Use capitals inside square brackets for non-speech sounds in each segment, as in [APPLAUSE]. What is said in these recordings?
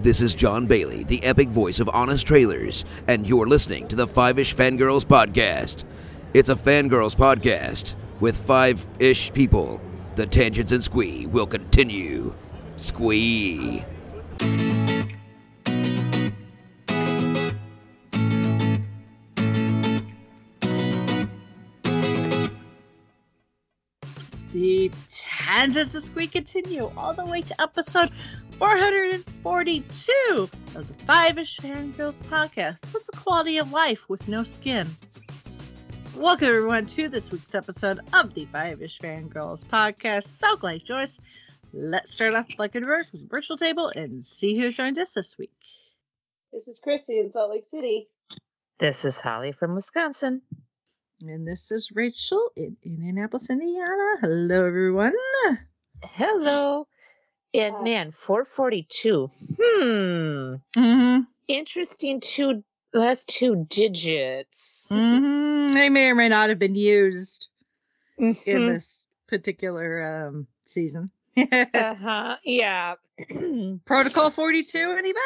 This is Jon Bailey, the epic voice of Honest Trailers, and you're listening to the Five Ish Fangirls Podcast. It's a fangirls podcast with five ish people. The tangents and squee will continue. Squee. Tangents of Squeak continue all the way to episode 442 of the Five Ish Fangirls podcast. What's the quality of life with no skin? Welcome everyone to this week's episode of the Five Ish Fangirls podcast. So glad, Joyce. Let's start off like a reverse with virtual table and see who joined us this week. This is Chrissy in Salt Lake City. This is Holly from Wisconsin. And this is Rachel in Indianapolis, Indiana. Hello, everyone. Hello. And man, 442. Hmm. Mm-hmm. Interesting two last two digits. Mm-hmm. They may or may not have been used in Mhm. this particular um, season. Uh-huh. Yeah. [CLEARS THROAT] Protocol 42, anybody?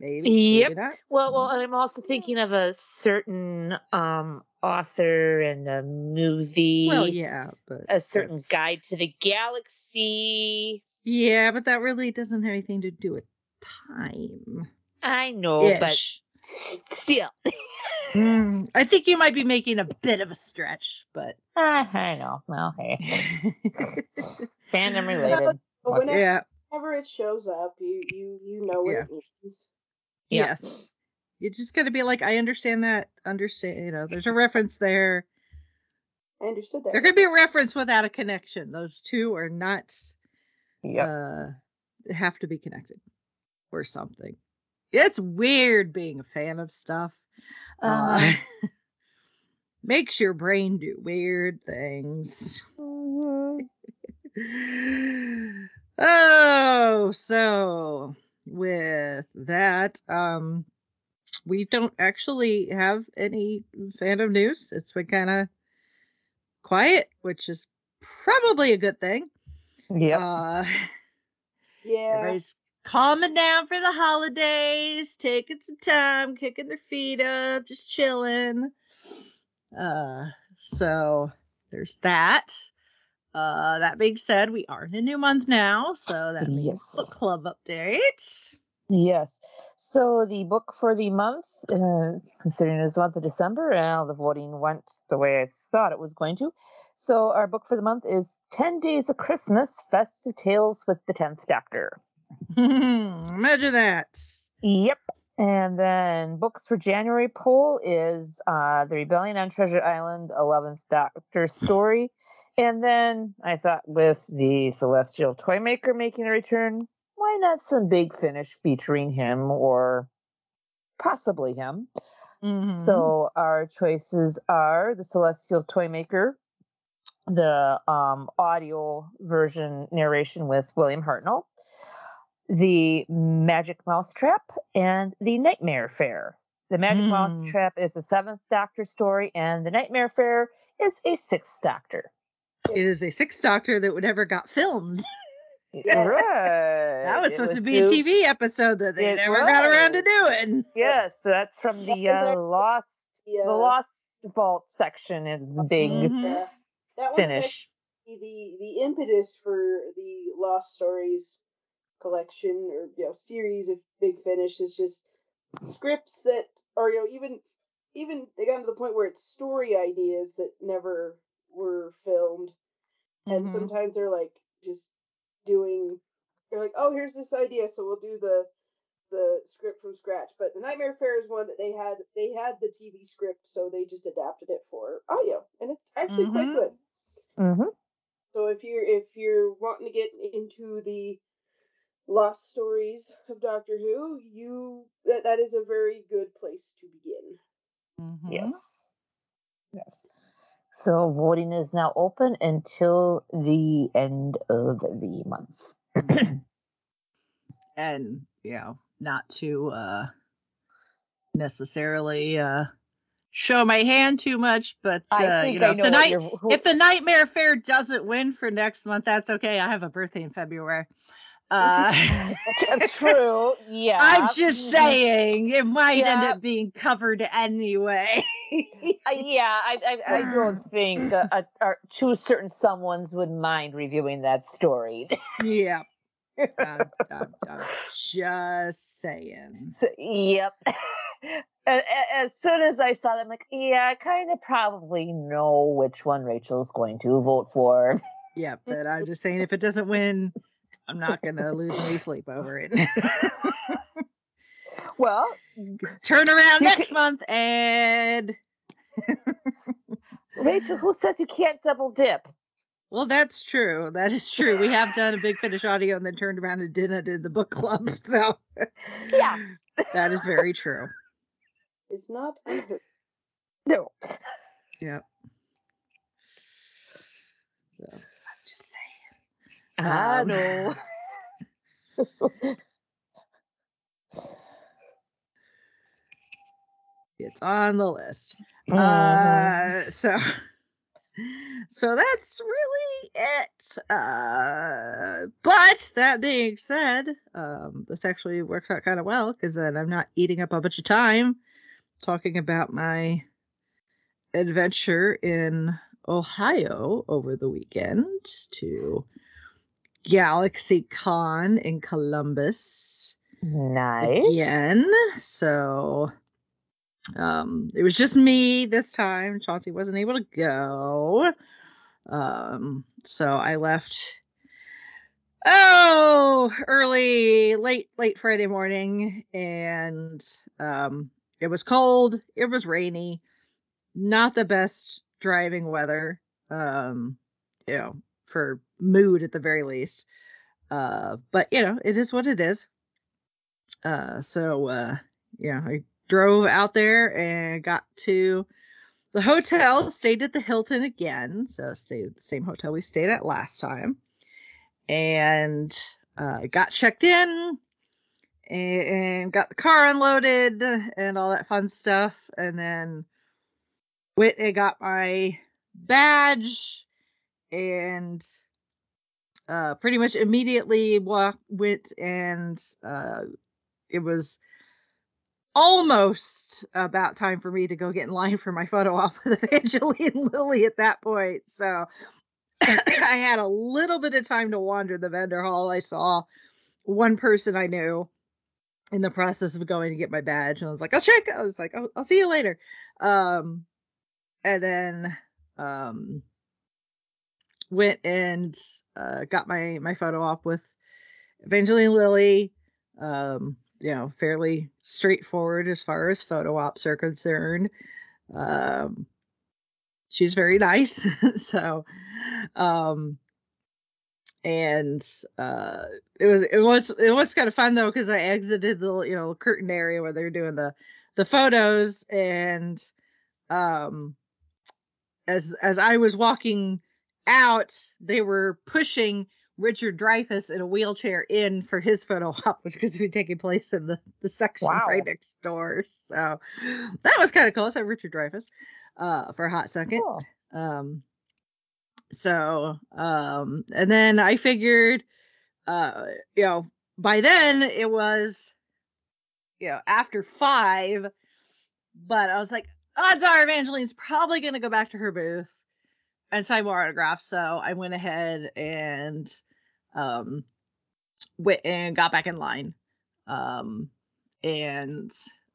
Maybe. Yep. Maybe well, well, and I'm also thinking of a certain um author and a movie. Well, yeah, but A certain that's- guide to the galaxy. Yeah, but that really doesn't have anything to do with time. I know, but still. Mm, I think you might be making a bit of a stretch, but [LAUGHS] Ah, I know. Well, hey. [LAUGHS] Fandom related. But whenever, yeah, whenever it shows up, you you you know what it means. Yeah. yes. You just got to be like, I understand that. Understand, you know, there's a reference there. I understood that. There that. could be a reference without a connection. Those two are not Yep. uh have to be connected or something. It's weird being a fan of stuff. Uh, [LAUGHS] [LAUGHS] makes your brain do weird things. Mhm. [LAUGHS] oh, so with that, um we don't actually have any fandom news. It's been kind of quiet, which is probably a good thing. Yeah. Uh Yeah. Everybody's calming down for the holidays, taking some time, kicking their feet up, just chilling. Uh, so there's that. Uh, that being said, we are in a new month now, so that means Yes. book club update. Yes. So the book for the month, uh, considering it is the month of December, and the voting went the way I thought it was going to. So our book for the month is Ten Days of Christmas: Festive Tales with the Tenth Doctor. [LAUGHS] Imagine that. Yep. And then books for January poll is uh, The Rebellion on Treasure Island, 11th Doctor story. And then I thought with the Celestial Toymaker making a return, why not some big finish featuring him or possibly him? Mhm. So our choices are the Celestial Toymaker, the um, audio version narration with William Hartnell, the Magic Mousetrap, and the Nightmare Fair. The Magic Hmm. Mousetrap is a seventh Doctor story, and the Nightmare Fair is a sixth Doctor. it is a sixth Doctor that would never got filmed. [LAUGHS] Right. That was It supposed to be a TV episode that they It never got around to doing. [LAUGHS] Yes, so that's from the was uh, our- Lost. The, uh, The Lost Vault section is the big Mhm. That finish. the the impetus for the Lost Stories collection or you know series of Big Finish is just scripts that or you know even even they got to the point where it's story ideas that never were filmed and Mhm. sometimes they're like just doing they're like oh here's this idea so we'll do the the script from scratch but the nightmare fair is one that they had they had the tv script so they just adapted it for audio and it's actually quite Mhm. good hmm so if you're if you're wanting to get into the lost stories of doctor who you that, that is a very good place to begin Mhm. Yes. Yes. So voting is now open until the end of the month. [CLEARS THROAT] and you know not to uh necessarily uh show my hand too much, but uh, you know, I if the night. If the Nightmare Fair doesn't win for next month, that's okay. I have a birthday in February. Uh, [LAUGHS] True. Yeah. I'm just Mhm. saying it might end up being covered anyway. Uh, yeah, I, I, I don't [SIGHS] think uh, uh, uh, two certain someones would mind reviewing that story. yeah. [LAUGHS] I'm, I'm- I'm just saying. So, yep. [LAUGHS] A- a- As soon as I saw them, like, yeah, I kind of probably know which one Rachel's going to vote for. Yeah, but I'm just saying if it doesn't win, I'm not gonna lose any sleep over it. [LAUGHS] Well, Turn around next month and [LAUGHS] Rachel, who says you can't double dip? well, that's true. That is true. We have done a big finish audio and then turned around and did it in the book club. [LAUGHS] So Yeah. that is very true. It's not. No. Yeah. So, I'm just saying. I Um, know. [LAUGHS] It's on the list. Mhm. Uh, so, [LAUGHS] so that's really it. Uh, but that being said, um, this actually works out kind of well because then I'm not eating up a bunch of time talking about my adventure in Ohio over the weekend to Galaxy Con in Columbus nice. again. So um it was just me this time. Chauncey wasn't able to go. Um so I left oh early late late Friday morning and um it was cold, it was rainy, not the best driving weather. Um you know, for mood at the very least. Uh but you know, it is what it is. Uh, so uh, yeah, I drove out there and got to the hotel. Stayed at the Hilton again, so stayed at the same hotel we stayed at last time, and uh, got checked in and, and got the car unloaded and all that fun stuff, and then went and got my badge and uh, pretty much immediately walk went and uh, it was almost about time for me to go get in line for my photo op with [LAUGHS] Evangeline Lilly at that point. So [COUGHS] I had a little bit of time to wander the vendor hall. I saw one person I knew in the process of going to get my badge, and I was like, "I'll check." I was like, "I'll, I'll see you later." Um, and then um, went and uh, got my my photo op with Evangeline Lilly. Um, you know, fairly straightforward as far as photo ops are concerned. Um, she's very nice. [LAUGHS] so, um, and uh, it was it was it was kind of fun though because I exited the you know curtain area where they were doing the the photos and um as as I was walking out, they were pushing Richard Dreyfuss in a wheelchair in for his photo op, which was be taking place in the, the section Wow. right next door. So that was kind of cool. So Richard Dreyfuss uh, for a hot second. Cool. Um, so um, and then I figured, uh, you know, by then it was, you know, after five, but I was like, odds are Evangeline's probably gonna go back to her booth and sign more autographs. So I went ahead and um went and got back in line. Um and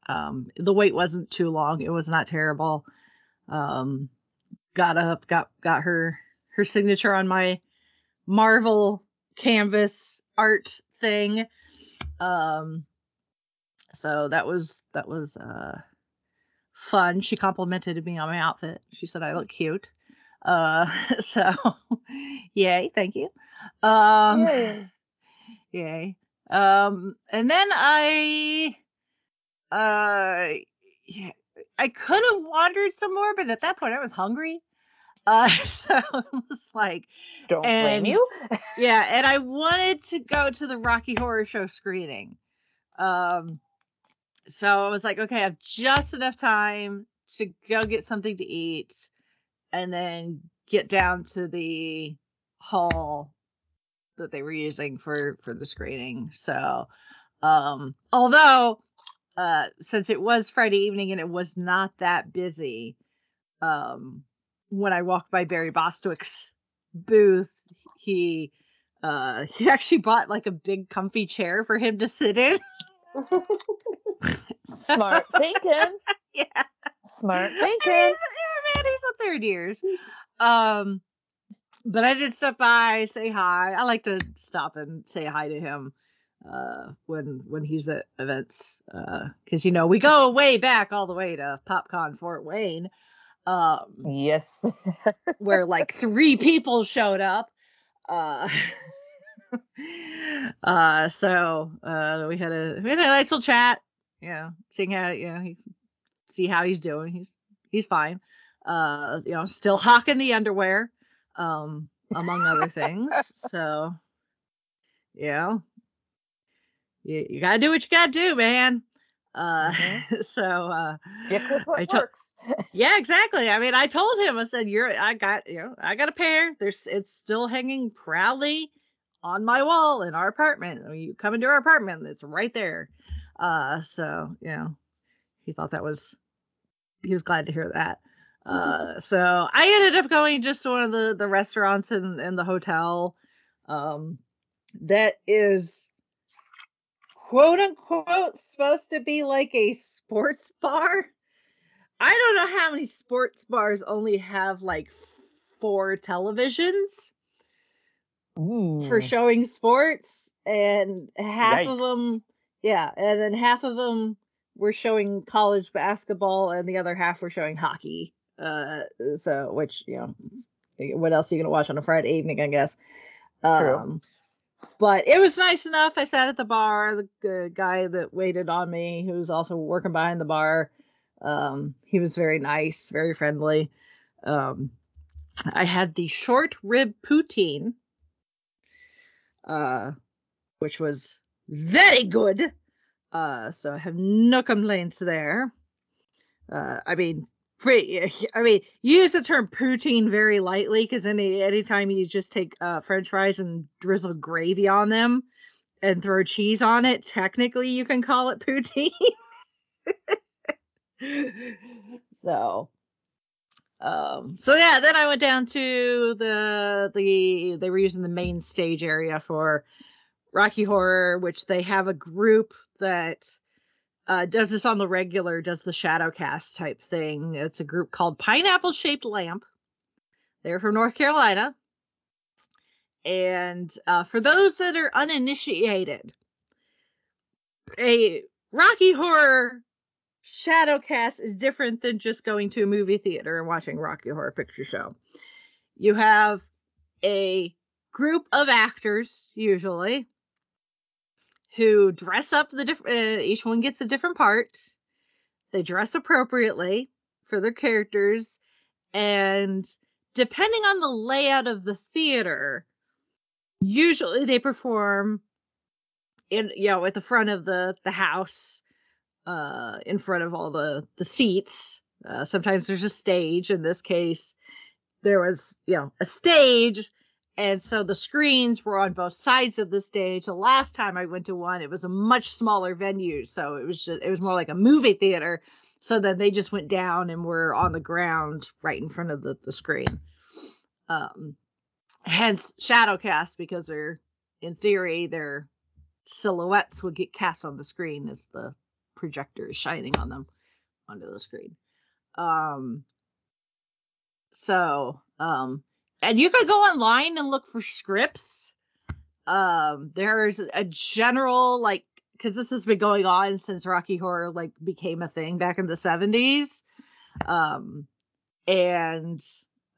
um the wait wasn't too long. It was not terrible. Um got up, got got her her signature on my Marvel canvas art thing. Um so that was that was uh fun. She complimented me on my outfit. She said I look cute. Uh [LAUGHS] so yay, thank you. Um Yay. yay. Um and then I uh yeah, I could have wandered some more, but at that point I was hungry. Uh [LAUGHS] so it was like Don't And- blame you. [LAUGHS] yeah, and I wanted to go to the Rocky Horror Show screening. Um so I was like, okay, I have just enough time to go get something to eat and then get down to the hall that they were using for for the screening. So, um, although uh, since it was Friday evening and it was not that busy, um, when I walked by Barry Bostwick's booth, he uh [LAUGHS] he actually bought like a big comfy chair for him to sit in. [LAUGHS] Smart thinking. [LAUGHS] yeah. Smart I mean, thinking. Man, he's a third years. Um, but I did stop by, say hi. I like to stop and say hi to him uh when when he's at events uh because you know we go way back all the way to popcon fort wayne um Yes. [LAUGHS] where like three people showed up uh [LAUGHS] uh so uh we had a we had a nice little chat you know seeing how you know he see how he's doing he's he's fine uh you know still hawking the underwear um among other things [LAUGHS] so yeah, you, you gotta do what you gotta do man uh [LAUGHS] so uh Stick with what I told- works. [LAUGHS] yeah, exactly. I mean, I told him, I said, "You're, I got, you know, I got a pair. There's, it's still hanging proudly on my wall in our apartment. When you come into our apartment, it's right there." Uh, so you know, he thought that was, he was glad to hear that. Uh, so I ended up going just to one of the the restaurants in in the hotel, um, that is quote unquote supposed to be like a sports [LAUGHS] bar. I don't know how many sports bars only have like four televisions for showing sports, and half of them, yeah, and then half of them were showing college basketball, and the other half were showing hockey. Uh, so which you know, what else are you gonna watch on a Friday evening? I guess. True. Um, but it was nice enough. I sat at the bar. The, the guy that waited on me, who was also working behind the bar, um, he was very nice, very friendly. Um, I had the short rib poutine, uh, which was very good. Uh, so I have no complaints there. Uh, I mean, I mean, you use the term poutine very lightly because any anytime you just take uh, French fries and drizzle gravy on them and throw cheese on it, technically you can call it poutine. [LAUGHS] so um so yeah then i went down to the the they were using the main stage area for rocky horror which they have a group that uh does this on the regular does the shadow cast type thing. It's a group called pineapple shaped lamp. They're from north carolina. And uh for those that are uninitiated a rocky horror Shadowcast is different than just going to a movie theater and watching Rocky Horror Picture Show. You have a group of actors, usually, who dress up the different. Uh, each one gets a different part. They dress appropriately for their characters, and depending on the layout of the theater, usually they perform in you know at the front of the the house uh in front of all the the seats uh sometimes there's a stage in this case there was you know a stage and so the screens were on both sides of the stage. The last time i went to one it was a much smaller venue. So it was just it was more like a movie theater. So then they just went down and were on the ground right in front of the, the screen. Um hence shadowcast because they're in theory their silhouettes would get cast on the screen as the projector is shining on them onto the screen. Um so um and you could go online and look for scripts. Um there's a general like because this has been going on since Rocky Horror like became a thing back in the 70s. Um and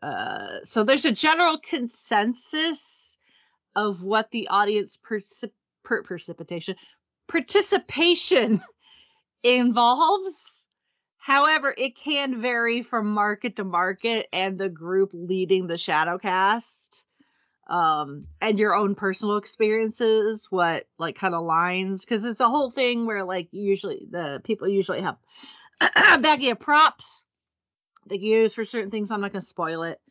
uh so there's a general consensus of what the audience per- precipitation participation [LAUGHS] involves. However, it can vary from market to market and the group leading the shadow cast um and your own personal experiences what like kind of lines because it's a whole thing where like usually the people usually have [CLEARS THROAT] a baggy of props they use for certain things i'm not going to spoil it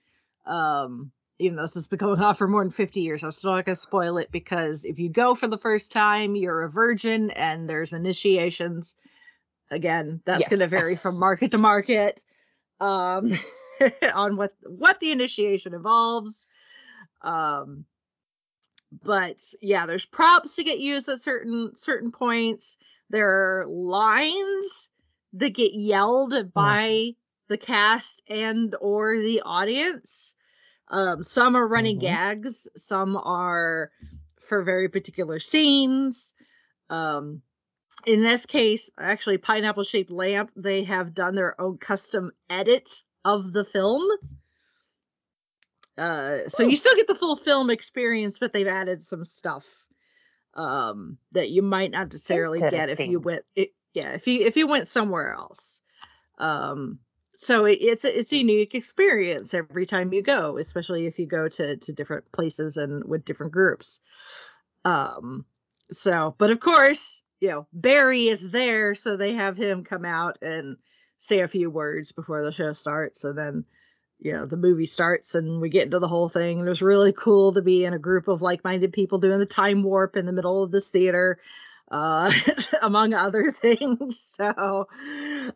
um even though this has been going on for more than 50 years. I'm still not going to spoil it because if you go for the first time, you're a virgin and there's initiations. Again, that's going to vary from market to market um, [LAUGHS] on what what the initiation involves. Um, but yeah, there's props to get used at certain certain points. There are lines that get yelled by the cast and or the audience. Um, some are running Mhm. gags, some are for very particular scenes. Um, in this case, actually, Pineapple Shaped Lamp, they have done their own custom edit of the film. Uh, so you still get the full film experience, but they've added some stuff um, that you might not necessarily get if you went. It, yeah, if you if you went somewhere else. Um, so it, it's a, it's a unique experience every time you go, especially if you go to to different places and with different groups. Um, so, but of course, you know Barry is there, so they have him come out and say a few words before the show starts, and then you know the movie starts and we get into the whole thing. It was really cool to be in a group of like-minded people doing the time warp in the middle of this theater, uh, [LAUGHS] among other [LAUGHS] things. So,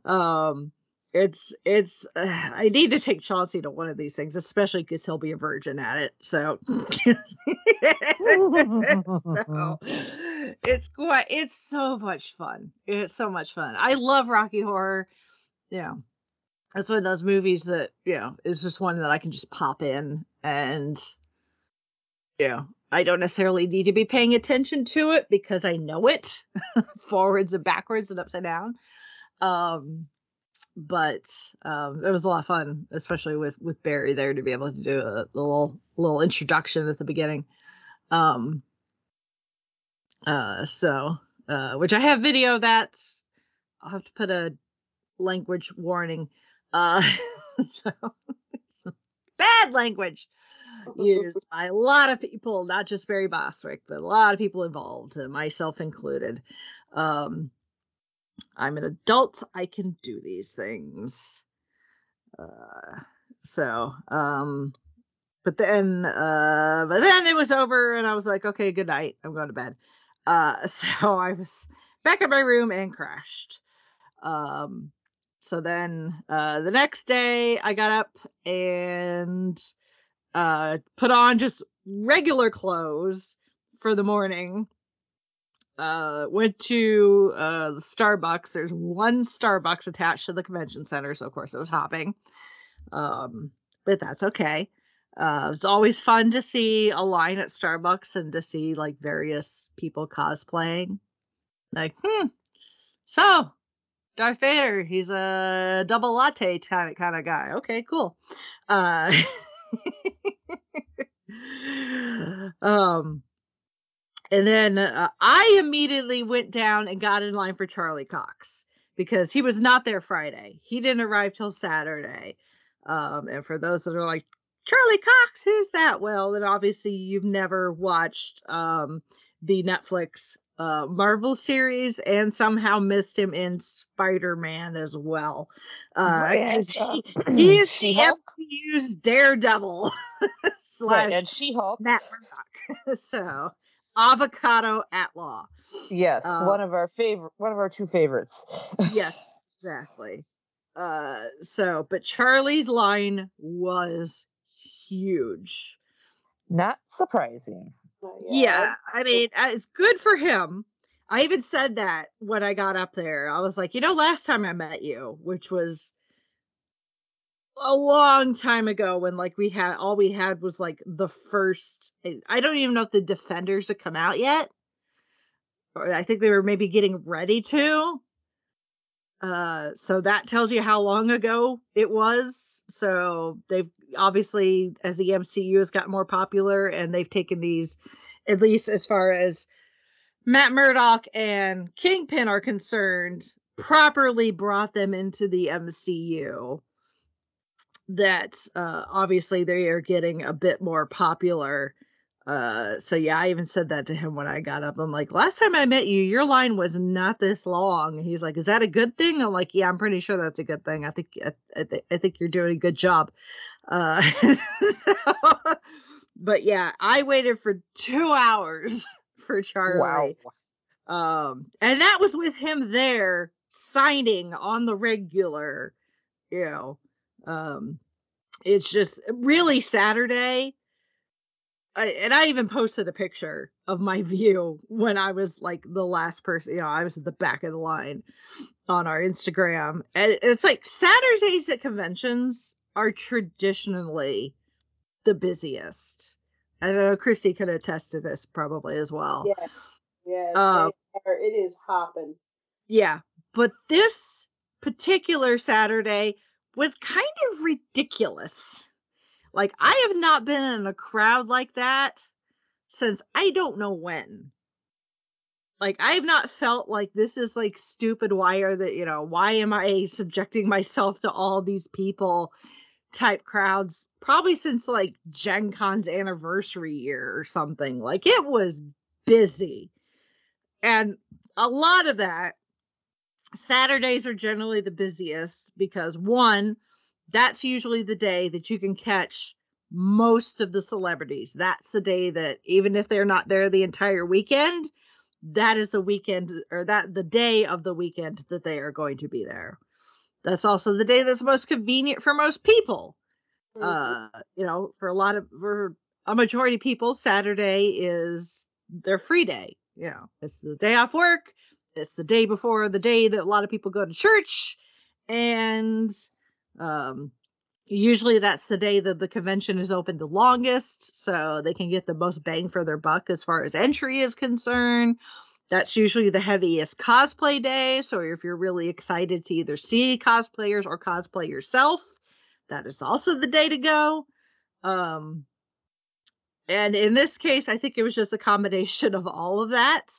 um, it's it's uh, [SIGHS] I need to take Chauncey to one of these things, especially because he'll be a virgin at it. So. [LAUGHS] [LAUGHS] So, it's quite it's so much fun it's so much fun i love rocky horror yeah that's one of those movies that you know is just one that i can just pop in and you know i don't necessarily need to be paying attention to it because i know it [LAUGHS] forwards and backwards and upside down um but um it was a lot of fun especially with with barry there to be able to do a little little introduction at the beginning. Um uh so uh which i have video that. I'll have to put a language warning uh [LAUGHS] so bad language. Used [LAUGHS] by a lot of people not just barry Bostwick but a lot of people involved myself included. Um i'm an adult i can do these things. Uh so um but then uh but then it was over and i was like okay good night i'm going to bed. Uh [LAUGHS] so i was back in my room and crashed. Um so then uh the next day i got up and uh put on just regular clothes for the morning uh went to uh starbucks. There's one starbucks attached to the convention center so of course it was hopping. Um but that's okay. Uh it's always fun to see a line at starbucks and to see like various people cosplaying. Like hmm so darth vader he's a double latte kind of kind of guy. Okay cool. Uh [LAUGHS] um and then uh, I immediately went down and got in line for Charlie Cox because he was not there Friday. He didn't arrive till Saturday. Um, and for those that are like, Charlie Cox, who's that? Well, then obviously you've never watched um, the Netflix uh, Marvel series and somehow missed him in Spider Man as well. Uh, uh, he, [CLEARS THROAT] he is She-Hulk? MCU's Daredevil [LAUGHS] slash Right, and She-Hulk. Matt Murdock. [LAUGHS] so, avocado at law. Yes, Uh, one of our favorite, one of our two favorites. [LAUGHS] Yes, exactly. Uh, so, but Charlie's line was huge. Not surprising. Yeah, I mean, uh, it's good for him. I even said that when I got up there. I was like, you know, last time I met you, which was a long time ago when like we had all we had was like the first I don't even know if the defenders had come out yet. Or I think they were maybe getting ready to. Uh so that tells you how long ago it was. So they've obviously as the MCU has got more popular and they've taken these at least as far as Matt Murdock and Kingpin are concerned, properly brought them into the MCU. That uh, obviously they are getting a bit more popular Uh, so yeah, I even said that to him when I got up. I'm like, last time I met you, your line was not this long. He's like, is that a good thing? I'm like, yeah, I'm pretty sure that's a good thing. I think I, I, th- I think you're doing a good job. Uh, [LAUGHS] so, but yeah, I waited for two hours [LAUGHS] for Charlie. Wow. Um, and that was with him there signing on the regular. You know, um, it's just really Saturday I, and I even posted a picture of my [LAUGHS] view when I was like the last person, you know, I was at the back of the line on our Instagram. And it's like Saturdays at conventions are traditionally the busiest. I don't know, Christy could attest to this probably as well. Yeah, yeah, Um, it is hopping. Yeah. But this particular Saturday was kind of ridiculous. Like, I have not been in a crowd like that since I don't know when. Like, I have not felt like this is like stupid. Why are that, you know, why am I subjecting myself to all these people type crowds? Probably since like Gen Con's anniversary year or something. Like, it was busy. And a lot of that Saturdays are generally the busiest because one, that's usually the day that you can catch most of the celebrities. That's the day that even if they're not there the entire weekend, that is a weekend or that the day of the weekend that they are going to be there. That's also the day that's most convenient for most people. Mhm. Uh, you know, for a lot of for a majority of people, Saturday is their free day. You know, it's the day off work. It's the day before the day that a lot of people go to church, and um, usually that's the day that the convention is open the longest, so they can get the most bang for their buck as far as entry is concerned. That's usually the heaviest cosplay day. So if you're really excited to either see cosplayers or cosplay yourself, that is also the day to go. Um, and in this case, I think it was just a combination of all of that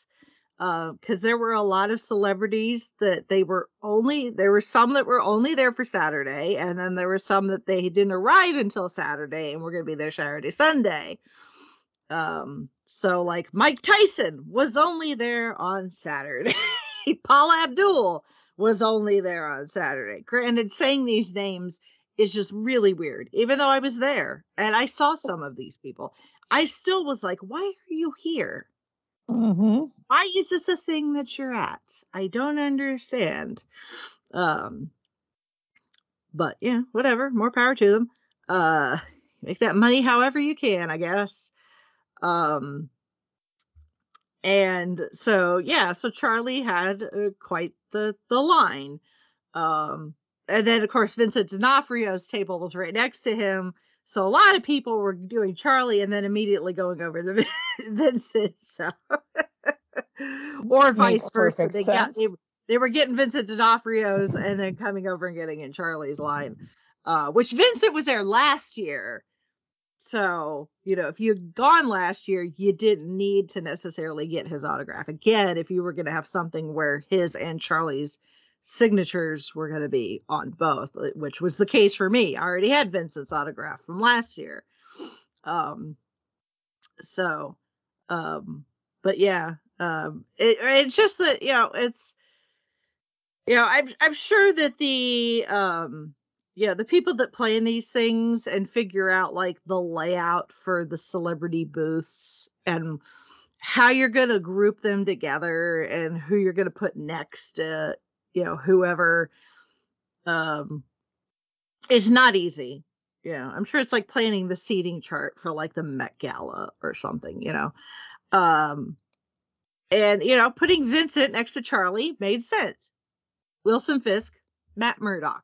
because there were a lot of celebrities that they were only there were some that were only there for Saturday, and then there were some that they didn't arrive until Saturday and were going to be there Saturday, Sunday. Um, so like Mike Tyson was only there on Saturday. [LAUGHS] Paula Abdul was only there on Saturday. Granted, saying these names is just really weird. Even though I was there and I saw some of these people, I still was like, why are you here? Mm-hmm. why is this a thing that you're at? I don't understand. Um but yeah, whatever. More power to them. Uh make that money however you can, I guess. Um and so yeah, so Charlie had uh, quite the the line. Um and then of course Vincent D'Onofrio's table was right next to him. So a lot of people were doing Charlie and then immediately going over to [LAUGHS] Vincent. So or vice versa. They got they, they were getting Vincent D'Onofrio's and then coming over and getting in Charlie's line. Uh, which Vincent was there last year. So, you know, if you'd gone last year, you didn't need to necessarily get his autograph again if you were going to have something where his and Charlie's signatures were going to be on both, uh, which was the case for me. I already had Vincent's autograph from last year. Um, so, um, but yeah, um, it, it's just that, you know, it's, you know, I'm, I'm sure that the, um, yeah, the people that play in these things and figure out like the layout for the celebrity booths and how you're going to group them together and who you're going to put next to, you know, whoever, um, is not easy. Yeah, I'm sure it's like planning the seating chart for like the Met Gala or something, you know. Um, and you know, putting Vincent next to Charlie made sense. Wilson Fisk, Matt Murdock.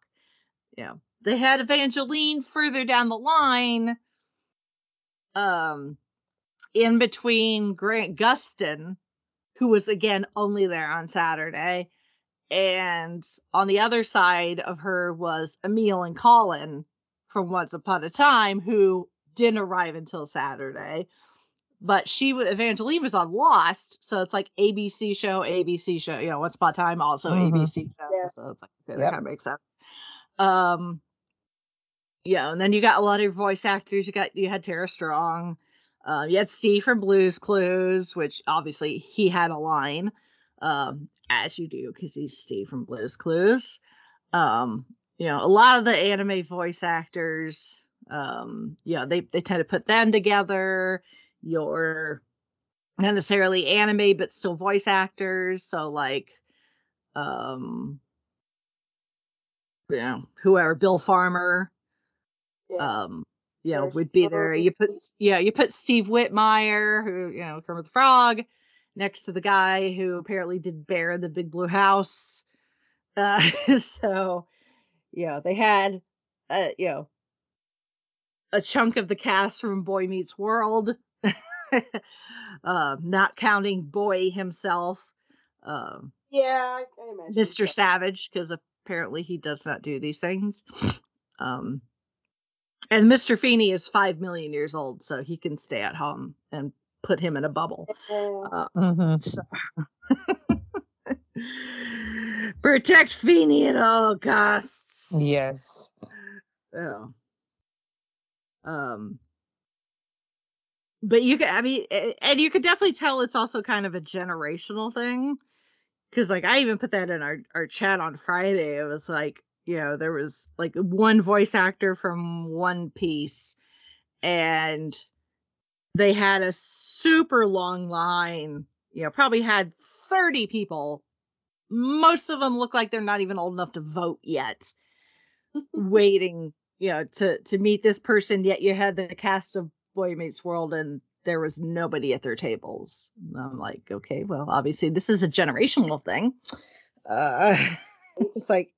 Yeah. They had Evangeline further down the line. Um in between Grant Gustin, who was again only there on Saturday, and on the other side of her was Emil and Colin from Once Upon a Time, who didn't arrive until Saturday. But she, wa- Evangeline, was on Lost, so it's like ABC show, ABC show. You know, Once Upon a Time, also Mhm. ABC show. Yeah. So it's like okay, that Yep. kind of makes sense. Um, yeah, and then you got a lot of your voice actors. You got you had Tara Strong, Uh, you had Steve from Blues Clues, which obviously he had a line, um, as you do because he's Steve from Blues Clues. Um, you know, a lot of the anime voice actors, um, yeah, they they tend to put them together. Your not necessarily anime, but still voice actors. So like, um, you know, whoever Bill Farmer, Yeah. um, you know, There's would be there. You put yeah, you put Steve Whitmire, who you know, Kermit the Frog, next to the guy who apparently did Bear in the Big Blue House. Uh, [LAUGHS] so, yeah, they had, uh, you know, a chunk of the cast from Boy Meets World, uh, [LAUGHS] not counting Boy himself, um, yeah. Mr. so. Savage, because apparently he does not do these things. Um, and Mr. Feeney is five million years old, so he can stay at home and put him in a bubble. Uh, Uh, Mhm. so- [LAUGHS] Protect Feeney at all costs. Yes. Yeah. Um. But you could, I mean, and you could definitely tell it's also kind of a generational thing, because like I even put that in our our chat on Friday. It was like, you know, there was like one voice actor from One Piece, and they had a super long line. You know, probably had thirty people. Most of them look like they're not even old enough to vote yet [LAUGHS] waiting, you know, to to meet this person. Yet you had the cast of Boy Meets World, and there was nobody at their tables. And I'm like, okay, well, obviously this is a generational thing. Uh, [LAUGHS] it's like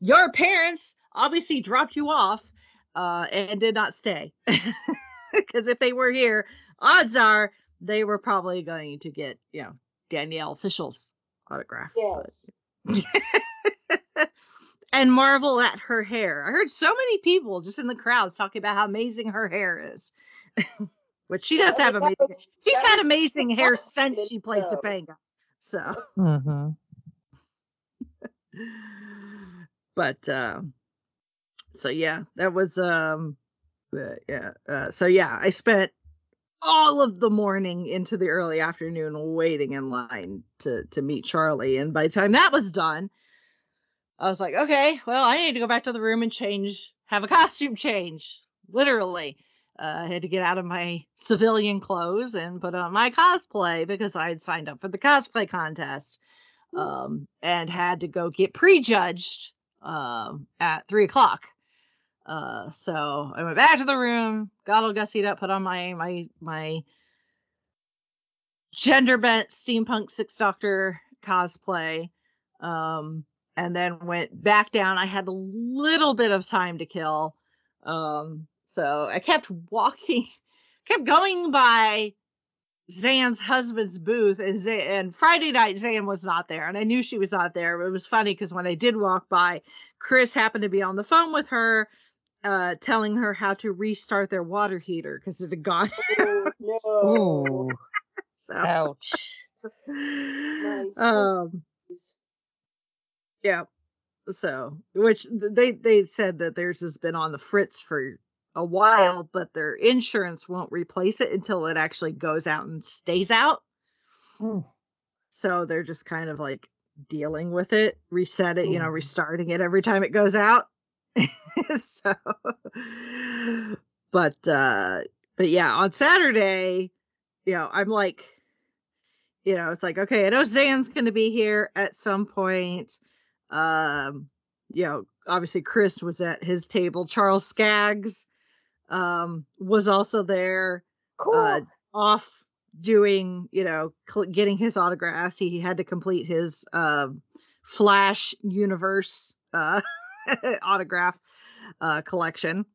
your parents obviously dropped you off uh, and did not stay, [LAUGHS] [LAUGHS] because if they were here, odds are they were probably going to get, you know, Danielle Fishel's autograph. but- yes. [LAUGHS] and marvel at her hair. I heard so many people just in the crowds talking about how amazing her hair is. [LAUGHS] Which she does Yeah, have amazing. was- She's had amazing hair since she played though. Topanga. So, hmm but um, so yeah, that was um, yeah. Uh, so yeah, I spent all of the morning into the early afternoon waiting in line to to meet Charlie, and by the time that was done, I was like, okay, well, I need to go back to the room and change, have a costume change, literally. Uh, I had to get out of my [LAUGHS] civilian clothes and put on my cosplay because I had signed up for the cosplay contest um, and had to go get prejudged um, at three o'clock. Uh, so I went back to the room, got all gussied up, put on my my my gender bent steampunk six doctor cosplay, um, and then went back down. I had a little bit of time to kill, um, so I kept walking, [LAUGHS] kept going by Zan's husband's booth, and Zan, and Friday night Zan was not there, and I knew she was not there. It was funny because when I did walk by, Chris happened to be on the phone with her, uh, telling her how to restart their water heater because it had gone. [LAUGHS] Oh, no. So, Ouch. [LAUGHS] Nice. um, yeah. So, which they they said that theirs has been on the fritz for a while, but their insurance won't replace it until it actually goes out and stays out. Hmm. So they're just kind of like dealing with it, reset it, you know, Mhm. restarting it every time it goes out. [LAUGHS] so, but uh, but yeah, on Saturday, you know, I'm like, you know, it's like okay, I know Zan's going to be here at some point. Um, you know, obviously Chris was at his table. Charles Skaggs um was also there Cool. uh, off doing, you know, cl- getting his autographs. He, he had to complete his uh, Flash universe uh, [LAUGHS] [LAUGHS] autograph uh, collection.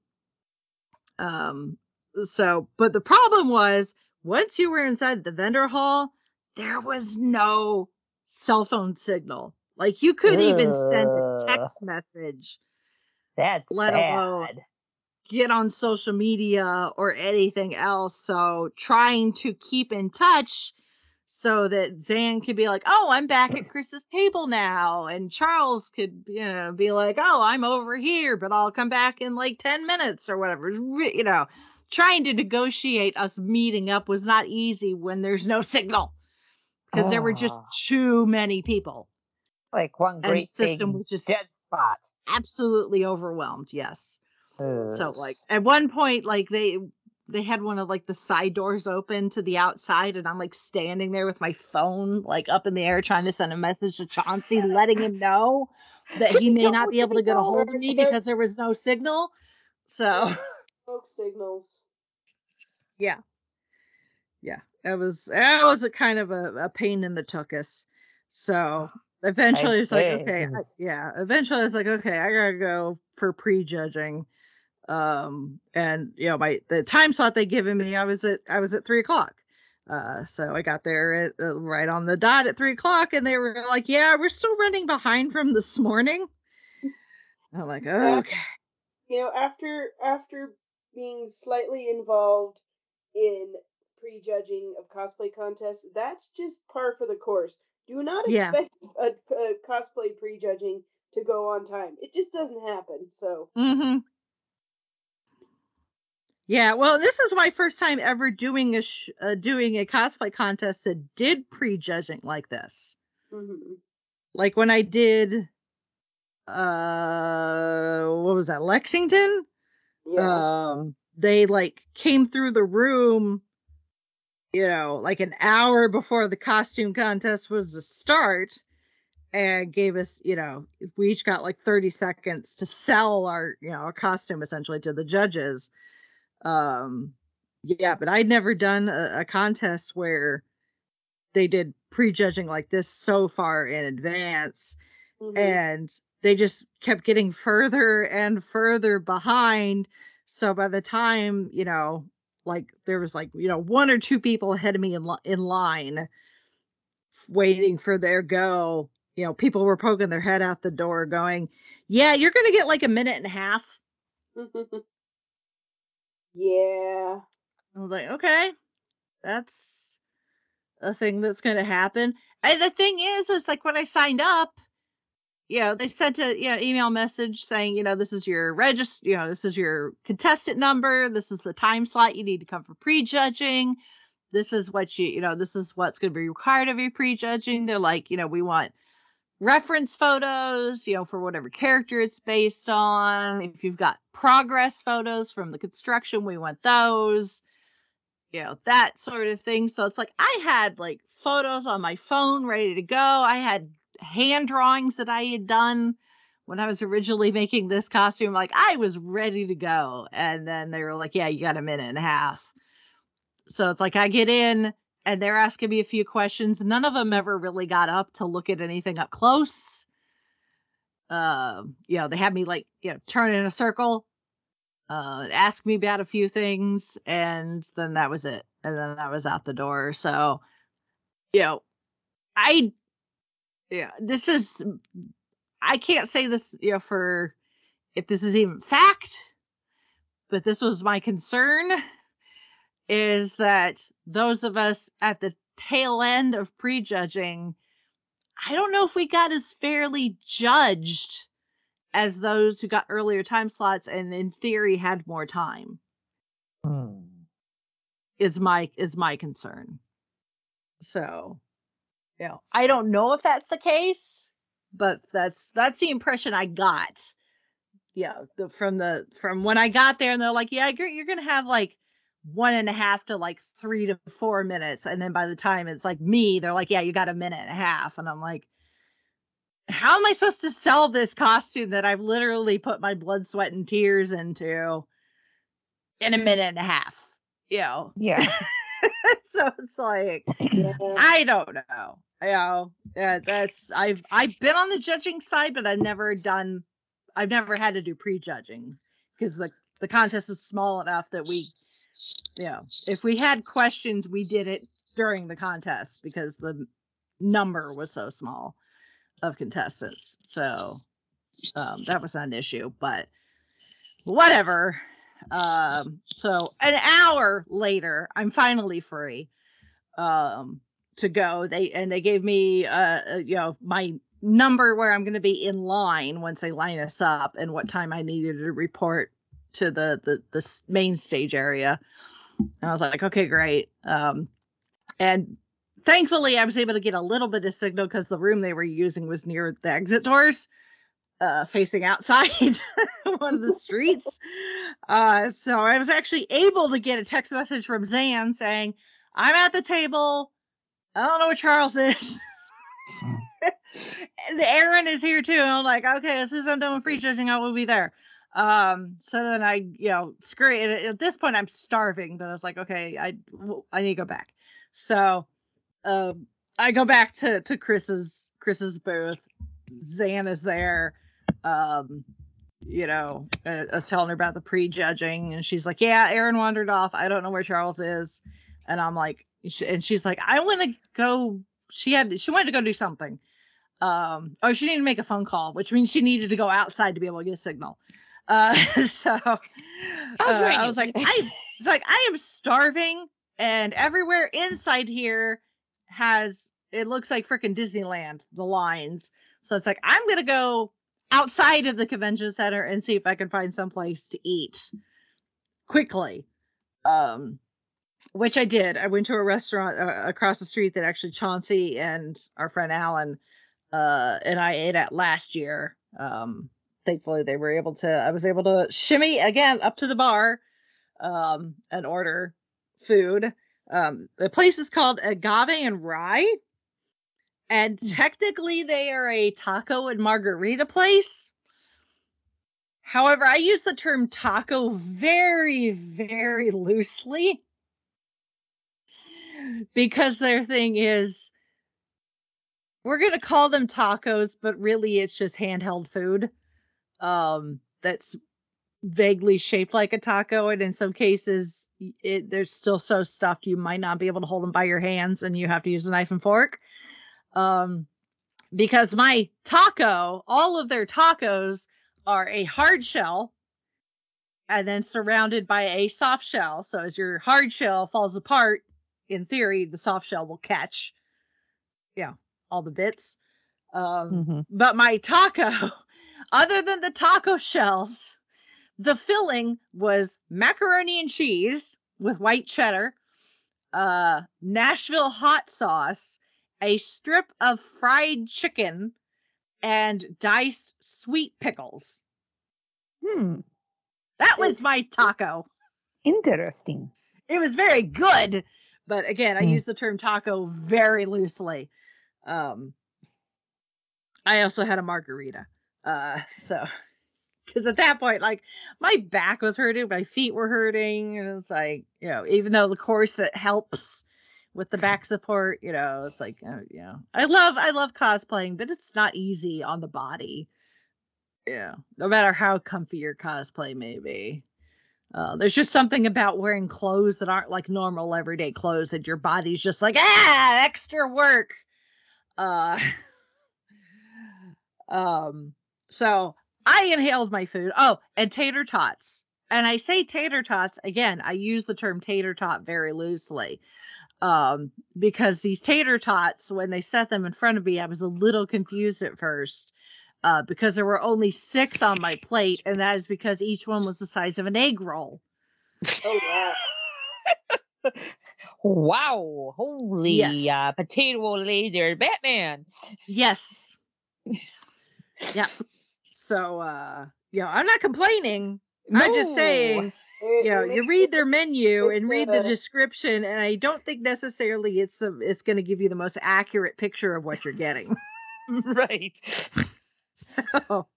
Um, so, but the problem was once you were inside the vendor hall, there was no cell phone signal. Like you couldn't even send a text message That's let bad. alone- get on social media or anything else. So trying to keep in touch so that Zan could be like, "Oh, I'm back at [LAUGHS] Chris's table now," and Charles could, you know, be like, "Oh, I'm over here, but I'll come back in like ten minutes or whatever." You know, trying to negotiate us meeting up was not easy when there's no signal because there were just Ah. too many people. Like one great system was just- dead spot. Absolutely overwhelmed. Yes. So like at one point, like they they had one of like the side doors open to the outside, and I'm like standing there with my phone like up in the air trying to send a message to Chauncey, letting him know that he may Don't be able to get a hold of me because there was no signal. So [LAUGHS] Smoke signals. yeah, yeah, it was it was a kind of a, a pain in the tuchus. So [SIGHS] eventually, I'd it's like okay, I, yeah. Eventually, it's like okay, I gotta go for prejudging. Um, and you know, my the time slot they given me, I was at I was at three o'clock. Uh, so I got there at uh, right on the dot at three o'clock, and they were like, "Yeah, we're still running behind from this morning." I'm like, Yeah. okay. You know, after after being slightly involved in prejudging of cosplay contests, that's just par for the course. Do not Yeah. expect a, a cosplay prejudging to go on time. It just doesn't happen. So Mm-hmm. Yeah, well, this is my first time ever doing a sh- uh, doing a cosplay contest that did prejudging like this. mhm. Like when I did, uh, what was that, Lexington? yeah, Um, they like came through the room, you know, like an hour before the costume contest was to start, and gave us, you know, we each got like thirty seconds to sell our, you know, our costume essentially to the judges. Um, yeah, but I'd never done a, a contest where they did prejudging like this so far in advance mhm. and they just kept getting further and further behind. So by the time you know like there was like you know one or two people ahead of me in, li- in line waiting for their go you know people were poking their head out the door going yeah you're gonna get like a minute and a half yeah. i was like okay that's a thing that's gonna happen and the thing is is like when i signed up you know, they sent a you know, email message saying, you know, this is your register, you know, this is your contestant number. This is the time slot you need to come for prejudging. This is what you, you know, this is what's going to be required of your prejudging. They're like, you know, we want reference photos, you know, for whatever character it's based on. If you've got progress photos from the construction, we want those. You know, that sort of thing. So it's like I had like photos on my phone ready to go. I had hand drawings that I had done when I was originally making this costume. Like I was ready to go. And then they were like, yeah, you got a minute and a half. So it's like I get in and they're asking me a few questions. None of them ever really got up to look at anything up close. Um, you know, they had me like, you know, turn in a circle, uh, ask me about a few things, and then that was it. And then I was out the door. So, you know, I yeah, this is I can't say this, you know, for if this is even fact, but this was my concern is that those of us at the tail end of prejudging, I don't know if we got as fairly judged as those who got earlier time slots and in theory had more time Hmm. is my is my concern. So, you know, I don't know if that's the case, but that's that's the impression I got. Yeah, the, from the from when I got there, and they're like, "Yeah, you're you're gonna have like one and a half to like three to four minutes," and then by the time it's like me, they're like, "Yeah, you got a minute and a half," and I'm like, "How am I supposed to sell this costume that I've literally put my blood, sweat, and tears into in a minute and a half?" You know, Yeah. [LAUGHS] so it's like I don't know. You know, yeah, that's I've I've been on the judging side, but I've never done. I've never had to do prejudging because the the contest is small enough that we, know, if we had questions, we did it during the contest because the number was so small of contestants. So um, that was not an issue, but whatever. Um, so an hour later, I'm finally free um, to go. They and they gave me, uh, uh, you know, my number where I'm going to be in line once they line us up, and what time I needed to report to the the the main stage area. And I was like, okay, great. Um, and thankfully, I was able to get a little bit of signal because the room they were using was near the exit doors, uh, facing outside [LAUGHS] one of the streets. Uh, so I was actually able to get a text message from Zan saying, "I'm at the table. I don't know where Charles is." [LAUGHS] and Aaron is here too. And I'm like, okay, as soon as I'm done with prejudging, I will be there. Um, so then I, you know, it. At this point, I'm starving, but I was like, okay, I, I need to go back. So, um, I go back to to Chris's Chris's booth. Zan is there. Um, you know, I I was telling her about the prejudging, and she's like, "Yeah, Aaron wandered off. I don't know where Charles is." And I'm like, and she's like, "I want to go." She had she wanted to go do something. Um, oh, she needed to make a phone call, which means she needed to go outside to be able to get a signal. Uh, [LAUGHS] so uh, I was like, I was like, I am starving, and everywhere inside here has it looks like freaking Disneyland. The lines, so it's like I'm gonna go outside of the convention center and see if I can find some place to eat quickly. Um, which I did. I went to a restaurant uh, across the street that actually Chauncey and our friend Alan uh, and I ate at last year. Um, thankfully, they were able to. I was able to shimmy again up to the bar um, and order food. Um, the place is called Agave and Rye, and technically they are a taco and margarita place. However, I use the term taco very, very loosely because their thing is we're going to call them tacos, but really it's just handheld food um, that's vaguely shaped like a taco. And in some cases, it, they're still so stuffed you might not be able to hold them by your hands and you have to use a knife and fork. Um, because my taco, all of their tacos are a hard shell and then surrounded by a soft shell. So as your hard shell falls apart, in theory, the soft shell will catch, yeah, all the bits. Um, Mhm. but my taco, [LAUGHS] other than the taco shells, the filling was macaroni and cheese with white cheddar, uh, Nashville hot sauce, a strip of fried chicken, and diced sweet pickles. Hmm. That was my taco. Interesting. It was very good, but again, I Mm. use the term taco very loosely. Um, I also had a margarita. Uh, so [LAUGHS] because at that point, like my back was hurting, my feet were hurting, and it's like you know, even though the corset helps with the back support, you know, it's like uh, you know, I love I love cosplaying, but it's not easy on the body. Yeah, no matter how comfy your cosplay may be. Uh, there's just something about wearing clothes that aren't like normal everyday clothes that your body's just like ah extra work. Uh, [LAUGHS] um, so I inhaled my food. Oh, and tater tots. And I say tater tots again. I use the term tater tot very loosely, um, because these tater tots, when they set them in front of me, I was a little confused at first. Uh, because there were only six on my plate, and that is because each one was the size of an egg roll. Oh wow. [LAUGHS] Wow. Holy Yes. uh, potato laser Batman. Yes. [LAUGHS] yeah. So uh you know, I'm not complaining. I'm just No. saying, It- you know, it you read their [LAUGHS] menu and read the description, and I don't think necessarily it's a, it's going to give you the most accurate picture of what you're getting. right. [LAUGHS] so,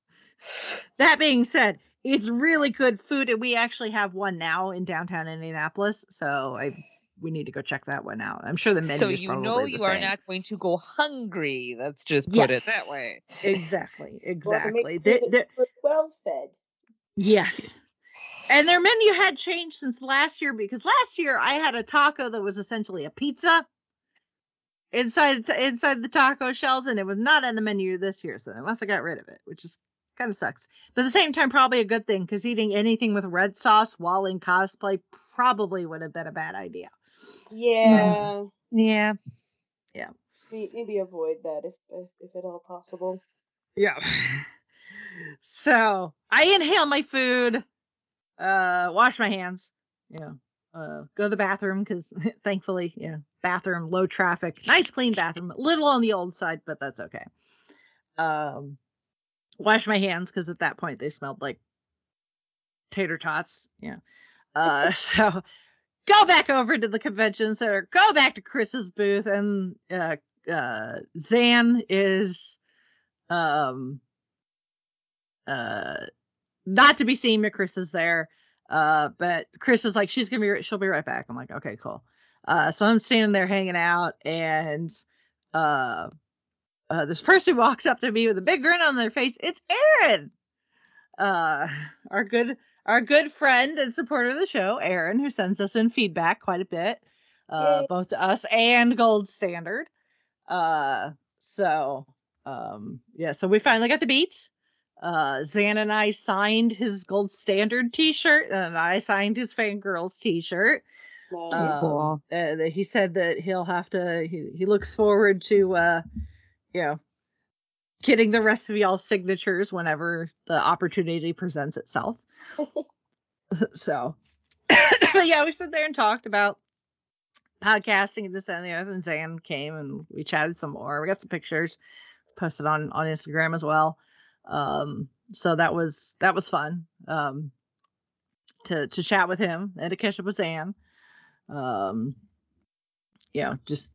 that being said, it's really good food, and we actually have one now in downtown Indianapolis. So I we need to go check that one out. I'm sure the menu So is you probably know the you are not going to go hungry. Let's just put it that way. exactly [LAUGHS] well, to make exactly. sure They- that they- we're well fed. Yes. And their menu had changed since last year because last year I had a taco that was essentially a pizza inside inside the taco shells and it was not on the menu this year so they must have got rid of it which is kind of sucks but at the same time probably a good thing because eating anything with red sauce while in cosplay probably would have been a bad idea [LAUGHS] Yeah. Yeah. Maybe, maybe avoid that if, if if at all possible. yeah [LAUGHS] so i inhale my food uh, wash my hands, you know, uh, go to the bathroom because [LAUGHS] thankfully, you know, bathroom, low traffic, nice clean bathroom, a little on the old side, but that's okay. Um, wash my hands because at that point they smelled like tater tots. Yeah. Uh, so go back over to the convention center, go back to Chris's booth, and uh, uh, Zan is um uh not to be seen, but Chris is there. Uh, but Chris is like, she's gonna be, she'll be right back. I'm like, okay, cool. Uh, so I'm standing there hanging out, and uh, uh, this person walks up to me with a big grin on their face. It's Aaron, uh, [LAUGHS] our good, our good friend and supporter of the show, Aaron, who sends us in feedback quite a bit, uh, Yay. both to us and Gold Standard. Uh, so, um, yeah, so we finally got to beat. Uh, Zan and I signed his Gold Standard T-shirt, and I signed his Fangirls T-shirt. Nice. Um, Cool. uh, that he said that he'll have to. He, he looks forward to, uh, you know, getting the rest of y'all's signatures whenever the opportunity presents itself. [LAUGHS] so, but [COUGHS] yeah, we sat there and talked about podcasting and this and the other. And Zan came and we chatted some more. We got some pictures posted on on Instagram as well. Um, so that was that was fun. Um, to to chat with him and to catch up with Zan. Um, you know, just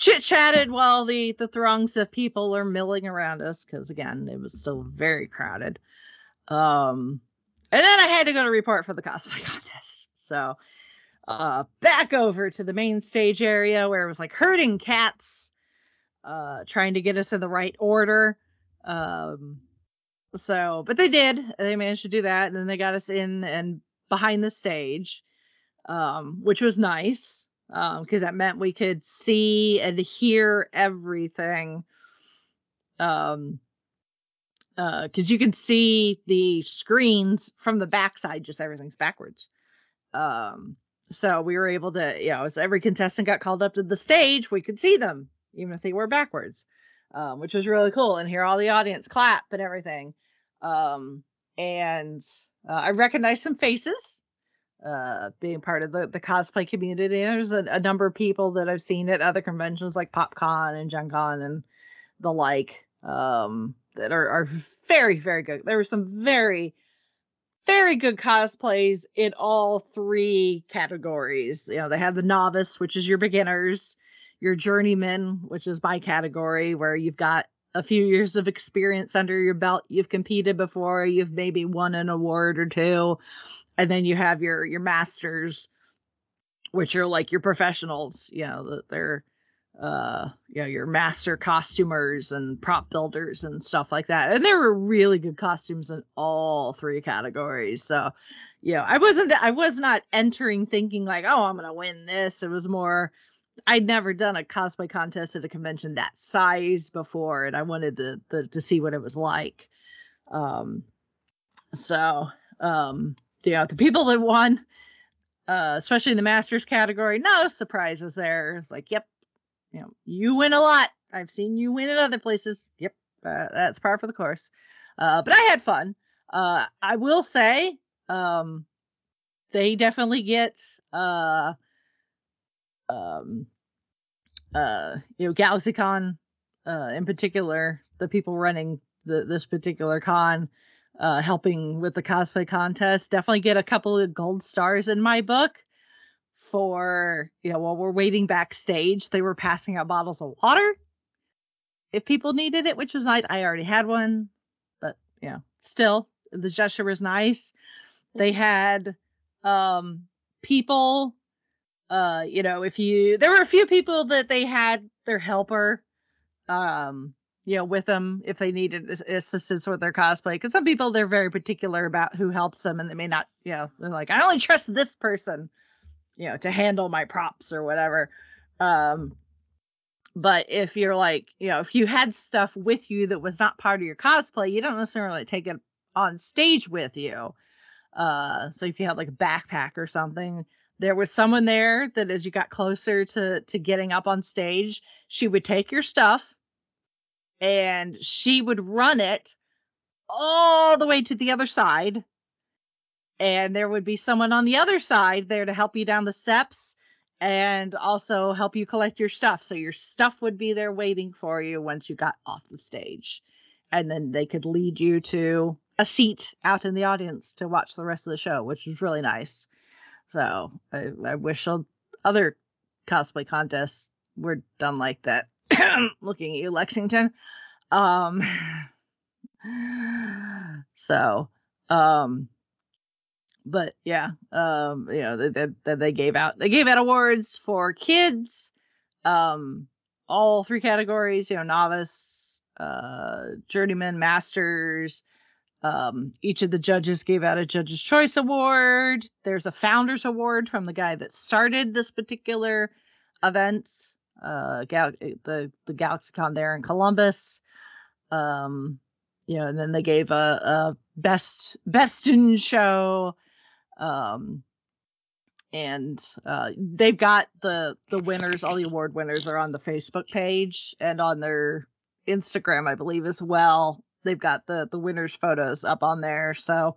chit chatted while the the throngs of people are milling around us because again, it was still very crowded. Um, and then I had to go to report for the cosplay [LAUGHS] contest. So, uh, back over to the main stage area where it was like herding cats, uh, trying to get us in the right order. Um, so, but they did. They managed to do that, and then they got us in and behind the stage, um, which was nice because that meant we could see and hear everything. Um, because you can see the screens from the backside, just everything's backwards. Um, so we were able to, you know, as every contestant got called up to the stage, we could see them, even if they were backwards, um, which was really cool. And hear all the audience clap and everything. Um, and uh, I recognized some faces, uh, being part of the, the cosplay community. There's a, a number of people that I've seen at other conventions like PopCon and Gen Con and the like. Um, that are, are very very good there were some very very good cosplays in all three categories you know they have the novice which is your beginners your journeyman which is my category where you've got a few years of experience under your belt you've competed before you've maybe won an award or two and then you have your your masters which are like your professionals you know they're uh you know your master costumers and prop builders and stuff like that. And there were really good costumes in all three categories. So you know i wasn't i was not entering thinking like oh i'm gonna win this. It was more i'd never done a cosplay contest at a convention that size before and i wanted to, to, to see what it was like. Um so um you know the people that won uh especially in the masters category no surprises there it's like yep you know, you win a lot. I've seen you win at other places. Yep, uh, that's par for the course. Uh, but I had fun. Uh, I will say, um, they definitely get, uh, um, uh, you know, GalaxyCon, uh, in particular, the people running the, this particular con, uh, helping with the cosplay contest, definitely get a couple of gold stars in my book for you know while we're waiting backstage they were passing out bottles of water. If people needed it which was nice i already had one but you know still the gesture was nice. They had um people uh you know if you there were a few people that they had their helper um you know with them if they needed assistance with their cosplay because some people they're very particular about who helps them and they may not you know they're like i only trust this person you know to handle my props or whatever. Um but if you're like you know if you had stuff with you that was not part of your cosplay you don't necessarily take it on stage with you. Uh so if you had like a backpack or something there was someone there that as you got closer to to getting up on stage she would take your stuff and she would run it all the way to the other side and there would be someone on the other side there to help you down the steps and also help you collect your stuff. So your stuff would be there waiting for you once you got off the stage. And then they could lead you to a seat out in the audience to watch the rest of the show, which was really nice. So I, I wish other cosplay contests were done like that. [LAUGHS] Looking at you, Lexington. Um, [SIGHS] so, um, but yeah, um, you know, that they, they gave out they gave out awards for kids, um, all three categories. You know, novice, uh, journeyman, masters. Um, each of the judges gave out a Judge's Choice Award. There's a Founders Award from the guy that started this particular event, uh, Gal- the the GalaxyCon there in Columbus. Um, you know, and then they gave a, a best [LAUGHS] best in show um, and uh, they've got the the winners, all the award winners are on the Facebook page and on their Instagram, I believe, as well. They've got the the winners' photos up on there, so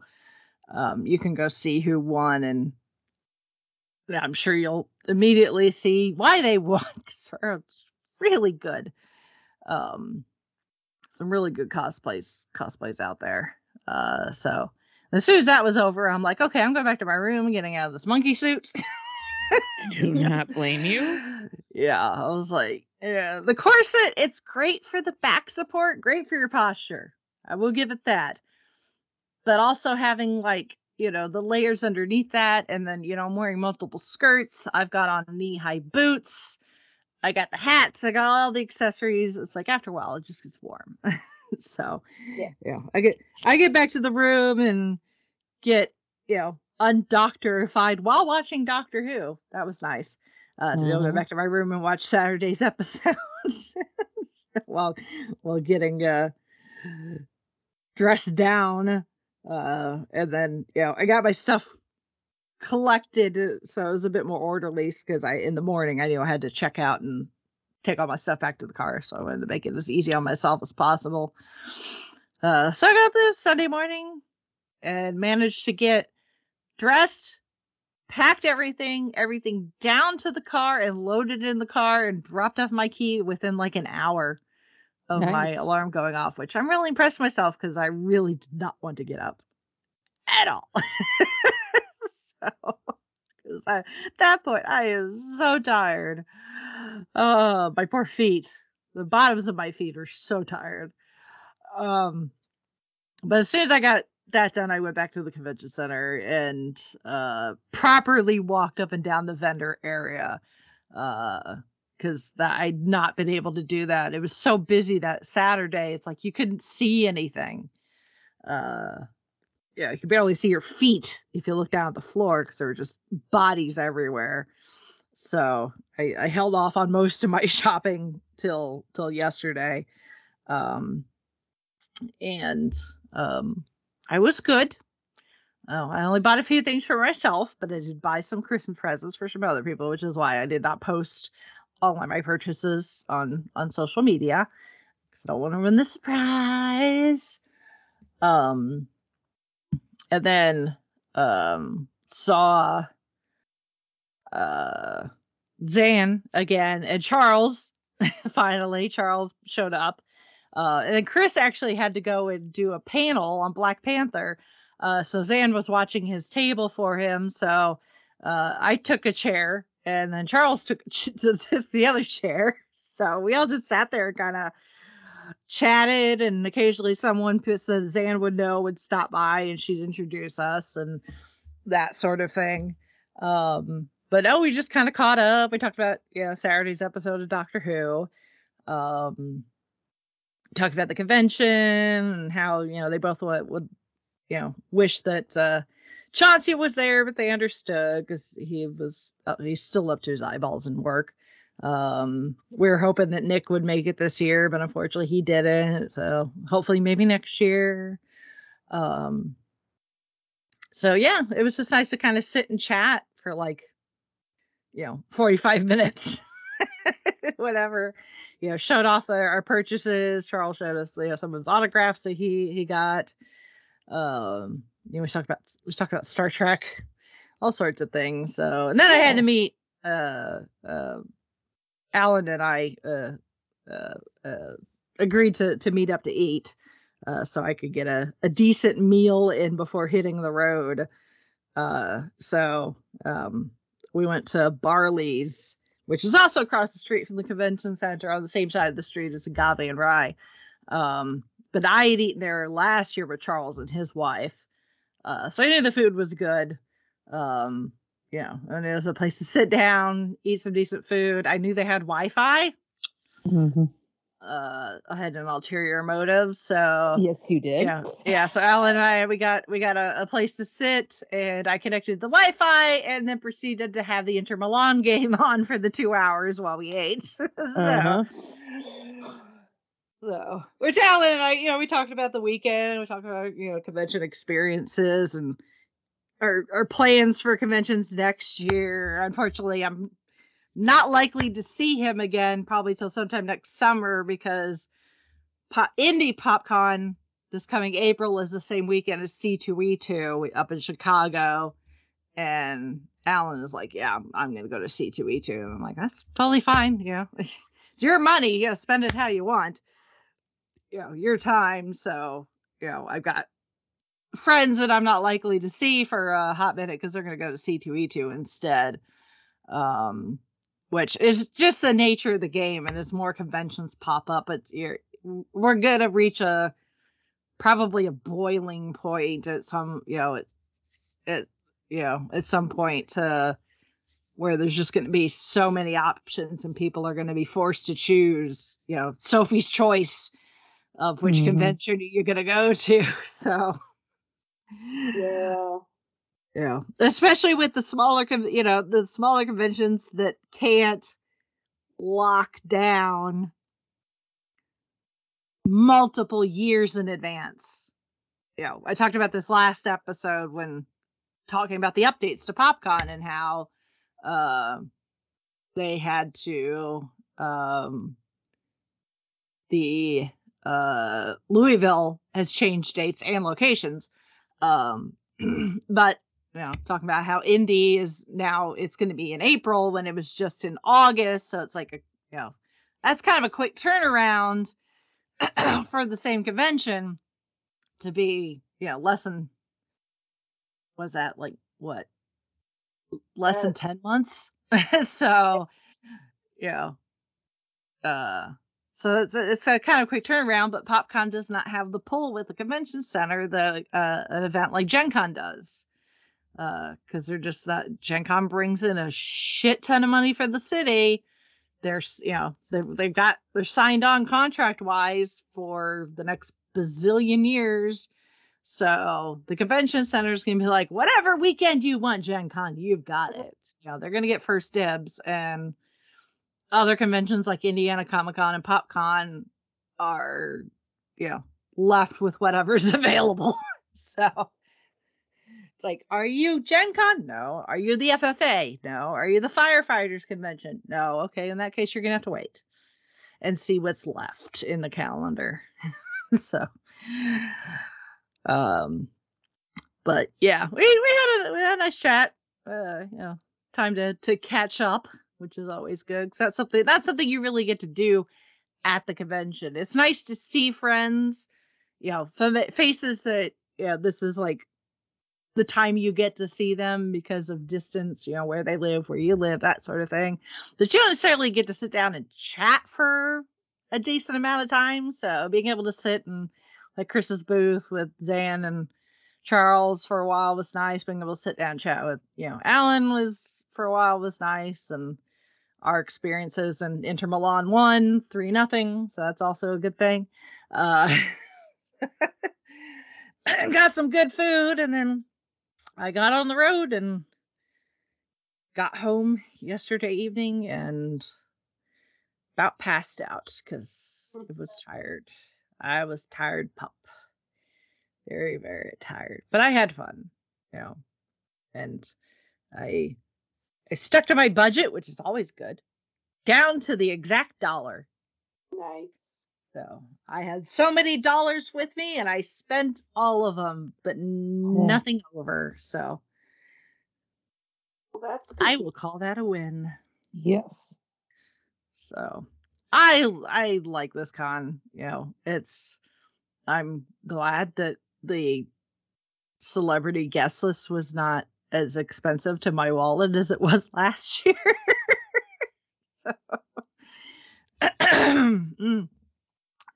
um, you can go see who won, and I'm sure you'll immediately see why they [LAUGHS] won because they're really good. Um, some really good cosplays cosplays out there. Uh, so as soon as that was over, I'm like, okay, I'm going back to my room, getting out of this monkey suit. [LAUGHS] Do not blame you. Yeah, I was like, yeah, the corset, it's great for the back support, great for your posture. I will give it that. But also having like, you know, the layers underneath that, and then, you know, I'm wearing multiple skirts. I've got on knee high boots. I got the hats. I got all the accessories. It's like after a while, it just gets warm. [LAUGHS] so yeah, yeah. I get I get back to the room and get you know undoctorified while watching Doctor Who. That was nice. Uh, to mm-hmm. be able to go mm-hmm. back to my room and watch Saturday's [LAUGHS] episodes [LAUGHS] while while getting uh dressed down. Uh, and then you know I got my stuff collected, uh, so it was a bit more orderly because I in the morning I knew I had to check out and take all my stuff back to the car. So I wanted to make it as easy on myself as possible. Uh, so I got up this Sunday morning and managed to get dressed, packed everything, everything down to the car and loaded in the car and dropped off my key within like an hour of nice. my alarm going off, which I'm really impressed myself because I really did not want to get up at all. [LAUGHS] so, I, at that point, I am so tired. Oh, my poor feet. The bottoms of my feet are so tired. Um, but as soon as I got that done, I went back to the convention center and uh, properly walked up and down the vendor area because uh, I'd not been able to do that. It was so busy that Saturday. It's like you couldn't see anything. Uh, yeah, you could barely see your feet if you look down at the floor because there were just bodies everywhere. So I, I held off on most of my [LAUGHS] shopping till till yesterday, um, and um, I was good. Oh, I only bought a few things for myself, but I did buy some Christmas presents for some other people, which is why I did not post all of my purchases on on social media because I don't want to ruin the surprise. Um, and then um saw uh Zan again and Charles [LAUGHS] finally Charles showed up. Uh and Chris actually had to go and do a panel on Black Panther. Uh so Zan was watching his table for him. So uh I took a chair and then Charles took [LAUGHS] the other chair. So we all just sat there and kind of chatted and occasionally someone says Zan would know would stop by and she'd introduce us and that sort of thing. Um but no, we just kind of caught up. We talked about you know Saturday's episode of Doctor Who. Um, talked about the convention and how you know they both would, would you know wish that uh, Chauncey was there, but they understood because he was uh, he's still up to his eyeballs in work. Um, we were hoping that Nick would make it this year, but unfortunately he didn't. So hopefully maybe next year. Um, so yeah, it was just nice to kind of sit and chat for like you know 45 minutes [LAUGHS] whatever you know showed off our, our, purchases charles showed us you know some of his autographs that he he got um you know, we talked about we talked about Star Trek, all sorts of things. So and then I had to meet uh uh Alan and I uh uh, uh agreed to to meet up to eat uh so I could get a, a decent meal in before hitting the road. Uh so um we went to Barley's, which is also across the street from the convention center on the same side of the street as Agave and Rye. Um but I had eaten there last year with Charles and his wife. Uh, so I knew the food was good. Um, you know, and it was a place to sit down, eat some decent food. I knew they had Wi-Fi. Mhm. Uh, I had an ulterior motive, so Yes, you did. yeah, yeah. So Alan and I, we got we got a, a place to sit, and I connected the Wi-Fi, and then proceeded to have the Inter Milan [LAUGHS] game on for the two hours while we ate. [LAUGHS] so, Uh-huh. So, which Alan and I, you know, we talked about the weekend. We talked about you know convention experiences and our our plans for conventions next year. Unfortunately, I'm not likely to see him again probably till sometime next summer because Pop, Indy PopCon this coming April is the same weekend as C2E2 up in Chicago, and Alan is like, "Yeah, I'm, I'm gonna go to C2E2," and I'm like, "That's totally fine, you know." [LAUGHS] your money, you know, spend it how you want. You know, your time. So, you know, I've got friends that I'm not likely to see for a hot minute because they're going to go to C2E2 instead. Um, which is just the nature of the game. And as more conventions pop up, it's you're, we're going to reach a probably a boiling point at some, you know, at, at you know, at some point to where there's just going to be so many options and people are going to be forced to choose, you know, Sophie's choice of which Mhm. convention you're going to go to. [LAUGHS] So, Yeah. Yeah. especially with the smaller, con- you know, the smaller conventions that can't lock down multiple years in advance. You know, I talked about this last episode when talking about the updates to PopCon and how uh, they had to um, the uh, Louisville has changed dates and locations. Um, [CLEARS THROAT] but you know, talking about how Indy is now it's going to be in April when it was just in August, so it's like a you know that's kind of a quick turnaround [CLEARS THROAT] for the same convention to be you know less than was that like what? Less than Uh, 10 months? [LAUGHS] So you know uh so it's a, it's a kind of quick turnaround but popcon does not have the pull with the convention center that uh, an event like gen con does. Because they're just not gen con brings in a shit ton of money for the city. They're you know they've, they've got they're signed on contract wise for the next bazillion years. So the convention center is going to be like whatever weekend you want gen con you've got it. You know they're going to get first dibs and other conventions like indiana comic-con and popcon are you know left with whatever's [LAUGHS] available. So it's like are you gen con? No. Are you the ffa no. Are you the firefighters convention? No. Okay in that case you're gonna have to wait and see what's left in the calendar. [LAUGHS] So um but yeah we, we had a we had a nice chat uh you know time to to catch up which is always good 'cause that's something that's something you really get to do at the convention. It's nice to see friends you know faces that yeah this is like the time you get to see them because of distance you know where they live where you live that sort of thing. But you don't necessarily get to sit down and chat for a decent amount of time so being able to sit and like chris's booth with zan and charles for a while was nice. Being able to sit down and chat with you know alan was for a while was nice and our experiences and inter milan won three nothing so that's also a good thing uh [LAUGHS] got some good food and then I got on the road and got home yesterday evening and about passed out because I was tired. I was tired pup. Very, very tired. But I had fun, you know. And I I stuck to my budget, which is always good. Down to the exact dollar. Nice. So I had so many dollars with me and I spent all of them, but nothing over. So Well, that's good. I will call that a win. Yes. So I I like this con. You know, it's I'm glad that the celebrity guest list was not as expensive to my wallet as it was [LAUGHS] last year. so, [CLEARS THROAT] Mm.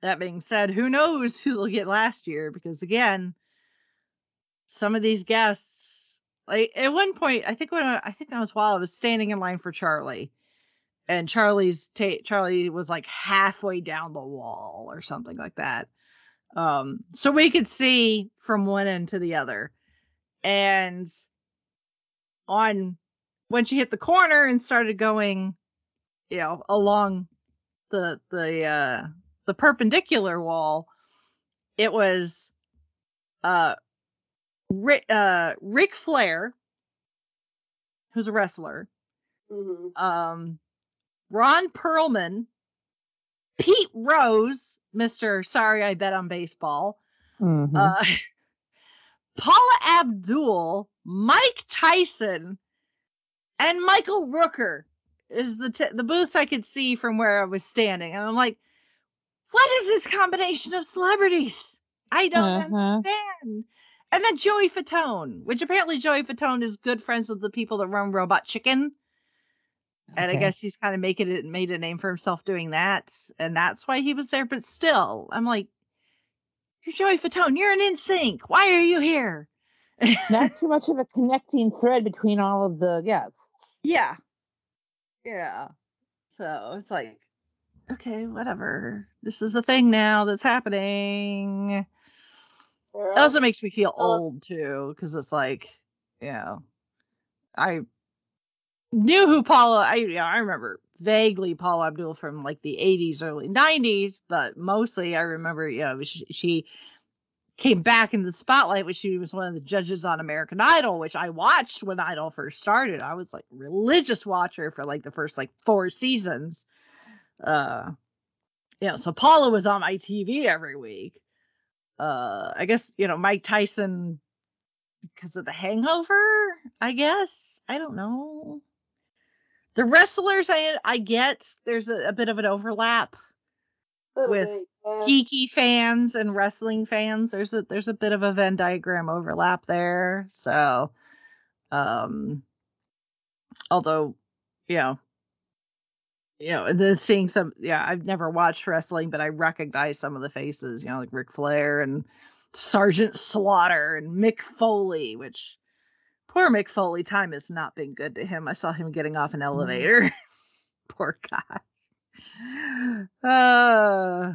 that being said, who knows who they'll get last year? Because again, some of these guests, like at one point, I think when I, I think that was while I was standing in line for Charlie, and Charlie's ta- Charlie was like halfway down the wall or something like that. Um, so we could see from one end to the other, and on when she hit the corner and started going, you know, along the the uh the perpendicular wall, it was uh Rick uh Ric Flair, who's a wrestler, Mhm. um Ron Perlman, Pete Rose, Mr. Sorry I Bet on Baseball, Mhm. uh [LAUGHS] Paula Abdul, Mike Tyson, and Michael Rooker is the t- the booths I could see from where I was standing, and I'm like, what is this combination of celebrities? I don't Uh-huh. understand. And then Joey Fatone, which apparently Joey Fatone is good friends with the people that run Robot Chicken, and I guess he's kind of making it made a name for himself doing that, and that's why he was there. But still, I'm like, you're Joey Fatone. You're an NSYNC. Why are you here? [LAUGHS] Not too much of a connecting thread between all of the guests. Yeah. Yeah. So it's like, okay, whatever. This is the thing now that's happening. Or It also makes me feel old too, because it's like, you know, I knew who Paula. I yeah, I remember vaguely Paul Abdul from like the '80s, early '90s, but mostly I remember, you know, she, she came back in the spotlight when she was one of the judges on American Idol, which I watched when Idol first started. I was like religious watcher for like the first like four seasons. Uh, yeah, so Paula was on my TV every week uh i guess you know mike tyson because of the hangover i guess i don't know the wrestlers i i get there's a, a bit of an overlap with yeah. geeky fans and wrestling fans there's a there's a bit of a venn diagram overlap there so um although you know you know the seeing some yeah i've never watched wrestling but i recognize some of the faces you know like Ric flair and sergeant slaughter and mick foley which poor mick foley time has not been good to him. I saw him getting off an elevator. [LAUGHS] Poor guy. Uh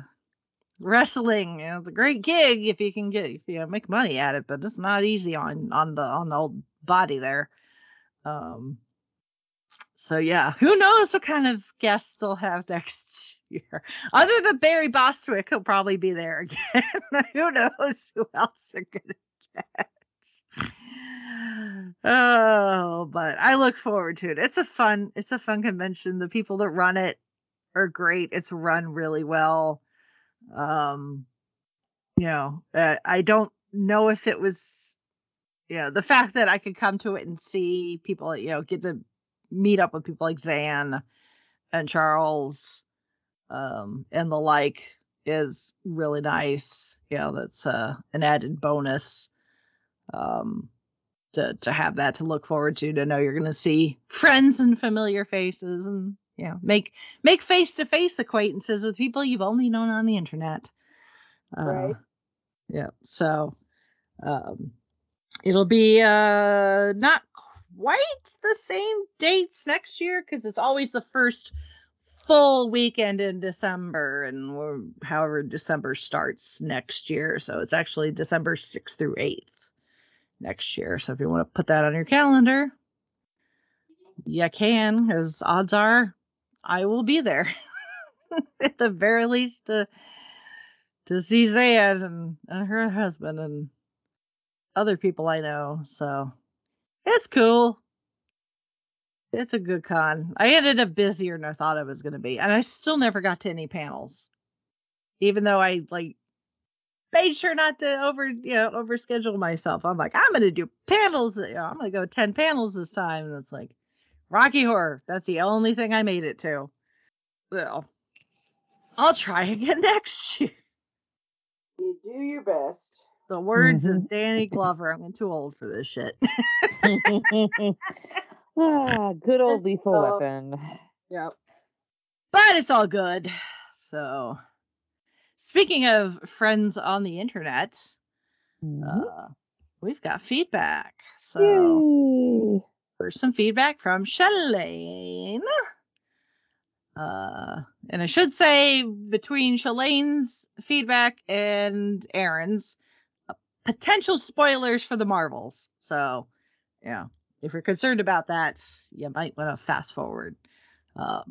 wrestling you know it's a great gig if you can get if you know, make money at it but it's not easy on on the on the old body there. Um so yeah who knows what kind of guests they'll have [LAUGHS] next year? Other than barry bostwick he'll probably be there [LAUGHS] again. Who knows who else they're gonna get oh but i look forward to it. It's a fun it's a fun convention. The people that run it are great. It's run really well. Um you know uh, i don't know if it was you know the fact that i could come to it and see people you know get to meet up with people like zan and charles um and the like is really nice. You know that's uh an added bonus. Um to to have that to look forward to to know you're going to see friends and familiar faces and you know make make face to face acquaintances with people you've only known on the internet uh, Right. yeah so um it'll be uh not quite the same dates next year because it's always the first full weekend in december and we're, however december starts next year so it's actually december 6th through 8th next year. So if you want to put that on your calendar you can because odds are i will be there. [LAUGHS] At the very least to to see zan and, and her husband and other people i know. So it's cool. It's a good con. I ended up busier than i thought i was going to be and i still never got to any panels. Even though I like made sure not to over you know overschedule myself. I'm like, I'm gonna do panels. You know, I'm gonna go ten panels this time, and it's like Rocky Horror. That's the only thing I made it to. Well, I'll try again [LAUGHS] next year. You do your best. The words of Danny Glover. I'm too old for this shit. [LAUGHS] ah, good old lethal Uh, weapon. Yep. But it's all good. So, speaking of friends on the internet, Mhm. uh, we've got feedback. So, Yay. first, some feedback from Shalane. Uh, and I should say, between Shalane's feedback and Aaron's, uh, potential spoilers for the Marvels. So, yeah, if you're concerned about that, you might want to fast forward. Uh,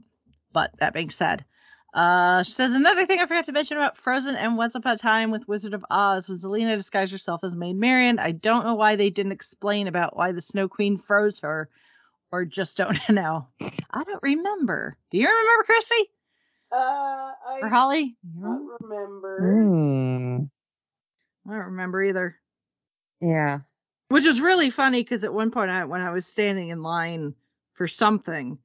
but that being said, uh, she says another thing I forgot to mention about Frozen and Once Upon a Time with Wizard of Oz was Zelena disguised herself as Maid Marian. I don't know why they didn't explain about why the Snow Queen froze her, or just don't [LAUGHS] know. I don't remember. Do you remember, Chrissy Uh, I or Holly? You don't remember? remember. Mm. I don't remember either. Yeah. Which is really funny because at one point I, when I was standing in line for something,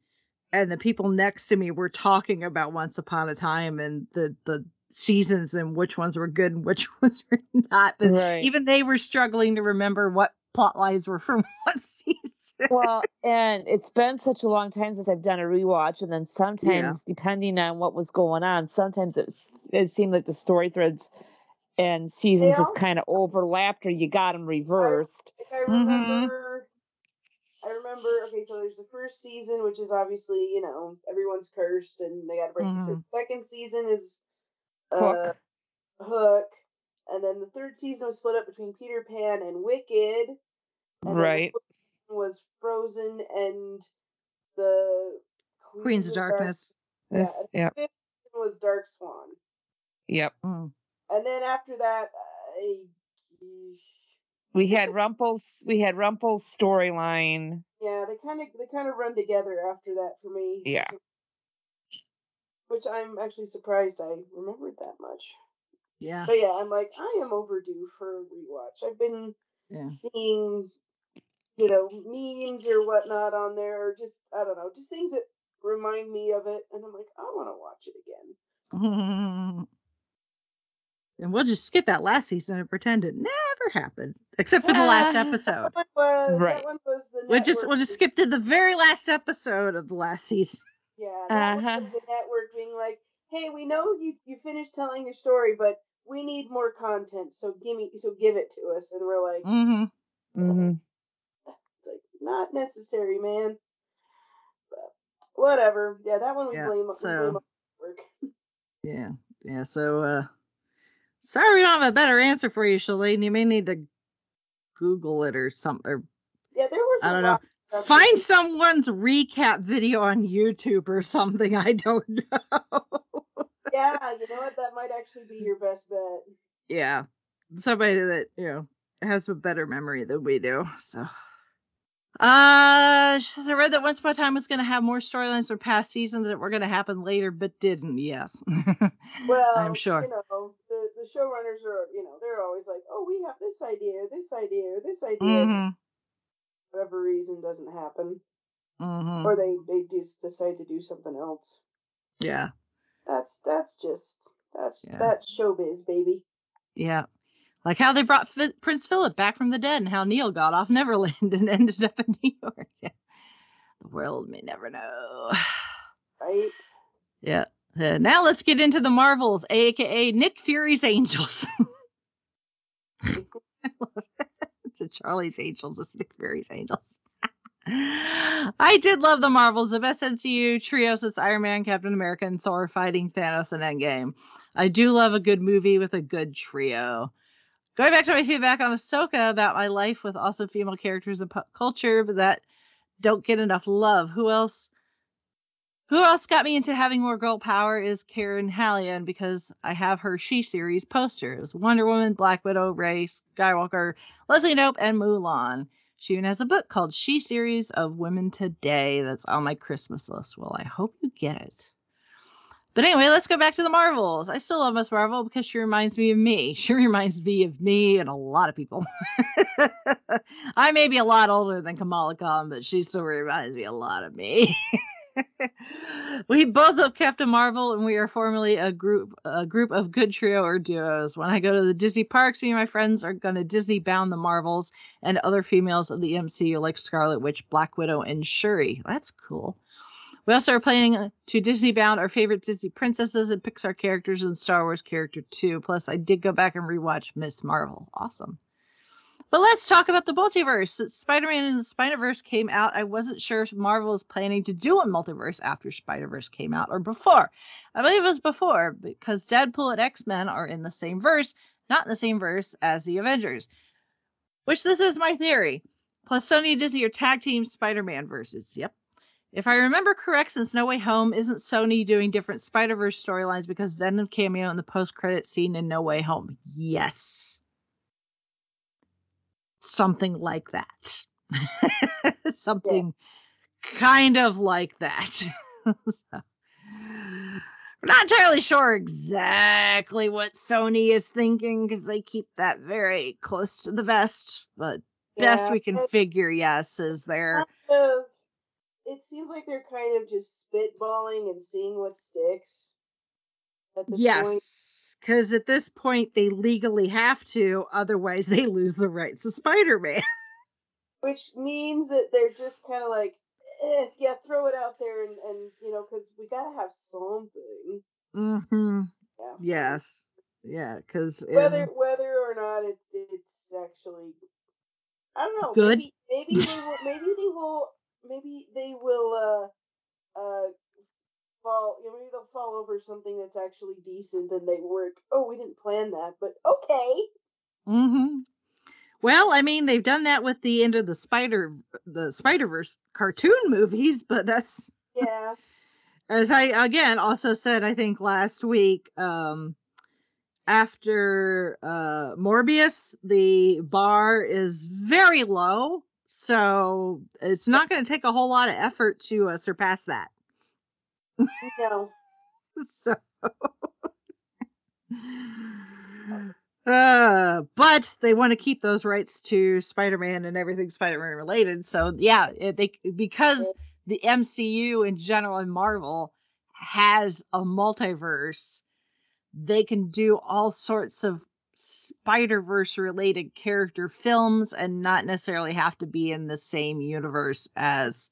and the people next to me were talking about Once Upon a Time and the the seasons and which ones were good and which [LAUGHS] ones were not. But Right. even they were struggling to remember what plot lines were from [LAUGHS] what season. well, and it's been such a long time since I've done a rewatch, and then sometimes, depending on what was going on, sometimes it it seemed like the story threads and seasons Yeah. just kind of overlapped, or you got them reversed. Like, I Mhm. remember. I remember. Okay, so there's the first season, which is obviously you know everyone's cursed and they got to break. the. Second season is uh, Hook. Hook, and then the third season was split up between Peter Pan and Wicked. And Right. Was Frozen and the Queens of Darkness. Yeah, This, and yep. the fifth was Dark Swan, Yep. Mm. and then after that, I, We had Rumple's. We had Rumple's storyline. yeah, they kind of they kind of run together after that for me. Yeah. Which I'm actually surprised I remembered that much. Yeah. But yeah, I'm like, I am overdue for a rewatch. I've been Yeah. seeing, you know, memes or whatnot on there, or just I don't know, just things that remind me of it, and I'm like, I want to watch it again. [LAUGHS] and we'll just skip that last season and pretend it never happened, except for the last episode. That one was Right. that one was the We'll just we'll just was- skip to the very last episode of the last season. [LAUGHS] Yeah, that Uh-huh. was the network being like, hey, we know you you finished telling your story, but we need more content, so give me so give it to us, and we're like, Mm-hmm. mm-hmm." It's like not necessary, man. But whatever. Yeah, that one we Yeah, blame. so- we blame work. [LAUGHS] Yeah, yeah. So, uh, sorry we don't have a better answer for you, Shalane. You may need to Google it or something. Or Yeah, there was. I don't know. lot of stuff Find someone's recap video on YouTube or something. I don't [LAUGHS] know. Yeah, you know what? That might actually be your best bet. yeah, somebody that you know has a better memory than we do. So, uh, I read that Once Upon a Time was going to have more storylines from past seasons that were going to happen later, but didn't. Yes, [LAUGHS] Well, I'm sure. You know, the the showrunners are, you know, they're always like, "Oh, we have this idea, this idea, this idea." hmm whatever reason, doesn't happen, hmm or they they just decide to do something else. Yeah. That's that's just that's Yeah. that's showbiz, baby. Yeah. Like how they brought Fi- Prince Philip back from the dead and how Neal got off [LAUGHS] Neverland and ended up in [LAUGHS] New York. Yeah. The world may never know. [SIGHS] Right? Yeah. Uh, now let's get into the Marvels, aka Nick Fury's Angels. [LAUGHS] I love it. It's a Charlie's Angels, it's Nick Fury's Angels. I did love the Marvels, the best MCU trio since Iron Man, Captain America, and Thor fighting Thanos in Endgame. I do love a good movie with a good trio. Going back to my feedback on Ahsoka about my life with also female characters in pop culture, but that don't get enough love. Who else? Who else got me into having more girl power is Karen Hallion because I have her She series posters: Wonder Woman, Black Widow, Rey Skywalker, Leslie Knope, and Mulan. She even has a book called She Series of Women Today that's on my Christmas list. Well, I hope you get it. But anyway, let's go back to the Marvels. I still love Miss Marvel because she reminds me of me. [LAUGHS] She reminds me of me and a lot of people. [LAUGHS] I may be a lot older than Kamala Khan, but she still reminds me a lot of me. [LAUGHS] we both love Captain Marvel, and we are formerly a group a group of good trio or duos. When I go to the Disney parks, me and my friends are to Disney bound the Marvels and other females of the MCU like Scarlet Witch, Black Widow, and Shuri. That's cool. We also are planning to Disney bound our favorite Disney princesses and Pixar characters and Star Wars character too. Plus, I did go back and rewatch Miss Marvel. Awesome. But let's talk about the multiverse. Spider-Man and the Spider-Verse came out, I wasn't sure if Marvel was planning to do a multiverse after Spider-Verse came out or before. I believe it was before because Deadpool and X-Men are in the same verse, not in the same verse as the Avengers. Which this is my theory. Plus Sony and Disney are tag team Spider-Man verses. Yep. If I remember correct, since No Way Home isn't Sony doing different Spider Verse storylines because Venom cameo in the post credit scene in No Way Home? Yes. Something like that. [LAUGHS] Something yeah. kind of like that. [LAUGHS] so, we're not entirely sure exactly what Sony is thinking because they keep that very close to the vest, but yeah, best we can figure, yes, is there. Kind of it seems like they're kind of just spitballing and seeing what sticks. yes, because at this point they legally have to, otherwise they lose the rights to Spider-Man. [LAUGHS] Which means that they're just kind of like, eh, yeah, throw it out there, and, and you know, because we gotta have something. Mm-hmm. Yeah. Yes. Yeah, because whether um, whether or not it, it's actually, I don't know. Good. Maybe, maybe they will. Maybe they will maybe they will uh uh fall you know, maybe they'll fall over something that's actually decent and they work. Oh we didn't plan that but okay. Mm-hmm. Well i mean they've done that with the end of the spider the spider verse cartoon movies but that's [LAUGHS] yeah. as i again also said i think last week um after uh morbius the bar is very low so it's not going to take a whole lot of effort to uh, surpass that. No. [LAUGHS] so. [SIGHS] Uh, but they want to keep those rights to Spider-Man and everything Spider-Man related. So yeah, it, they because the MCU in general and Marvel has a multiverse, they can do all sorts of Spider Verse related character films and not necessarily have to be in the same universe as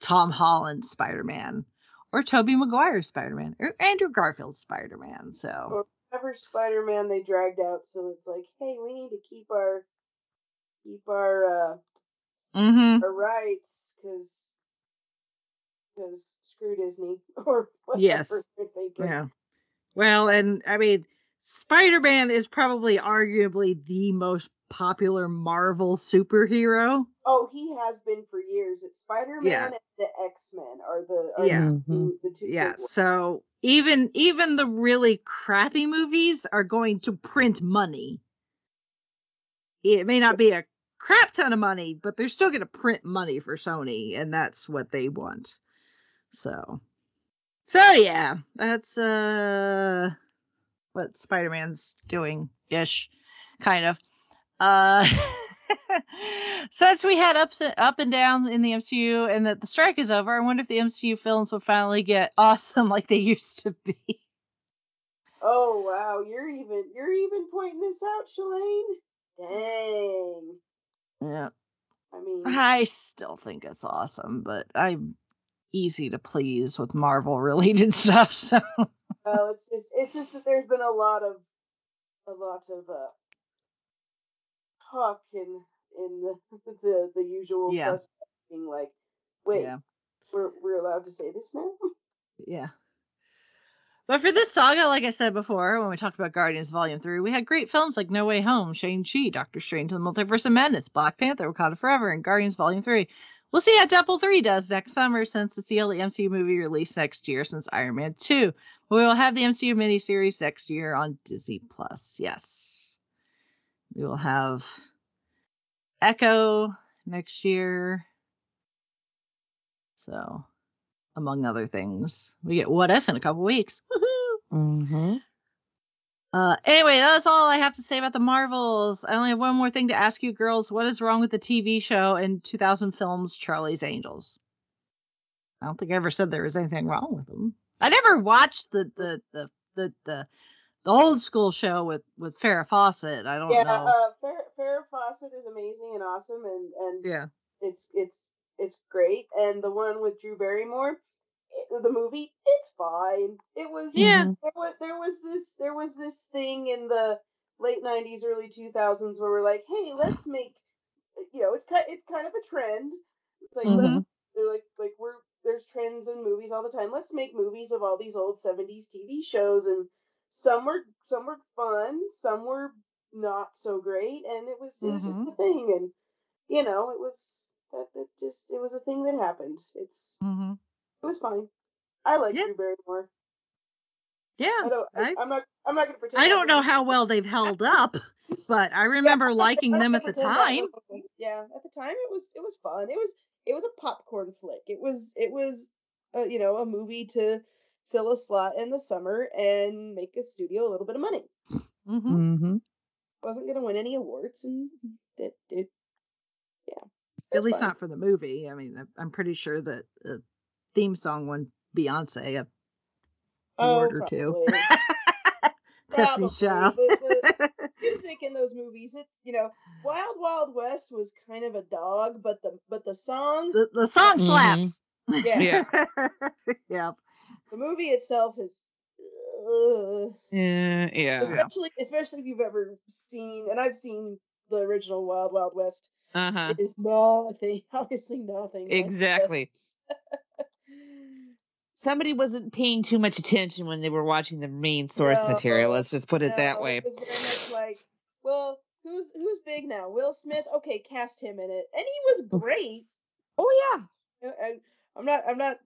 Tom Holland Spider Man or Tobey Maguire Spider Man or Andrew Garfield Spider Man. So or whatever Spider Man they dragged out, so it's like, hey, we need to keep our keep our uh mm-hmm. our rights because because screw Disney [LAUGHS] or whatever yes. Yeah. Well, and I mean Spider Man is probably arguably the most popular Marvel superhero. Oh, he has been for years. It's Spider Man yeah. and the X Men are the are yeah the two, the two yeah. So even even the really crappy movies are going to print money. It may not be a crap ton of money, but they're still going to print money for Sony, and that's what they want. So, so yeah, that's uh what Spider-Man's doing ish, kind of. Uh, [LAUGHS] since we had ups and, up and down in the MCU and that the strike is over, I wonder if the MCU films will finally get [LAUGHS] awesome like they used to be. Oh wow, you're even you're even pointing this out, Shalane. Dang. Yeah. I mean, I still think it's awesome, but I'm easy to please with Marvel related [LAUGHS] stuff, so well, it's just it's just that there's been a lot of a lot of uh, talk in in the [LAUGHS] the, the usual yeah. suspect being like, wait, yeah. we're we're allowed to say this now? Yeah. But for this saga, like I said before, when we talked about Guardians Volume 3, we had great films like No Way Home, Shang-Chi, Doctor Strange, The Multiverse of Madness, Black Panther, Wakanda Forever, and Guardians Volume 3. We'll see how Deadpool 3 does next summer since it's the only MCU movie released next year since Iron Man 2. We will have the MCU miniseries next year on Disney Plus. Yes. We will have Echo next year. So among other things. We get What If in a couple weeks. Mm-hmm. Uh, anyway, that's all I have to say about the Marvels. I only have one more thing to ask you, girls. What is wrong with the TV show and 2000 films Charlie's Angels? I don't think I ever said there was anything wrong with them. I never watched the the the the the, the old school show with with Farrah Fawcett. I don't yeah, know. uh, Farrah, Farrah Fawcett is amazing and awesome, and and yeah. it's it's it's great. And the one with Drew Barrymore, the movie, it's fine. It was Yeah. There was there was this there was this thing in the late '90s, early 2000s where we're like, hey, let's make, you know, it's kind it's kind of a trend. It's like let's Mhm. they're like like we're there's trends in movies all the time. Let's make movies of all these old 70s TV shows and some were some were fun, some were not so great and it was it was just Mhm. a thing and you know, it was that it just it was a thing that happened. It's Mm-hmm. It was fine. I like Yeah. Drew Barrymore. Yeah. I don't I, I- I'm not I'm not gonna pretend I don't know how well they've held [LAUGHS] up, but I remember liking I'm them at the gonna pretend I time. Yeah, at the time it was it was fun. It was it was a popcorn flick. It was it was uh, you know a movie to fill a slot in the summer and make a studio a little bit of money. hmm Mm-hmm. wasn't gonna win any awards and it it yeah. At least fine. not for the movie. I mean, I'm- I'm pretty sure that the theme song won Beyonce a award or two. Oh, probably. [LAUGHS] Destiny's Probably. Child. The- the [LAUGHS] music in those movies, it you know, Wild Wild West was kind of a dog, but the but the song, the, the song Mhm. slaps. yeah, [LAUGHS] Yeah. yeah. the movie itself is. Uh, Yeah, yeah. especially especially if you've ever seen and I've seen the original Wild Wild West. Uh-huh. It is nothing, obviously nothing. Exactly. the- Somebody wasn't paying too much attention when they were watching the main source No, material. Let's just put it that way. It was very much like, well, who's who's big now? Will Smith? Okay, cast him in it, and he was great. Oh yeah. I, I'm not I'm not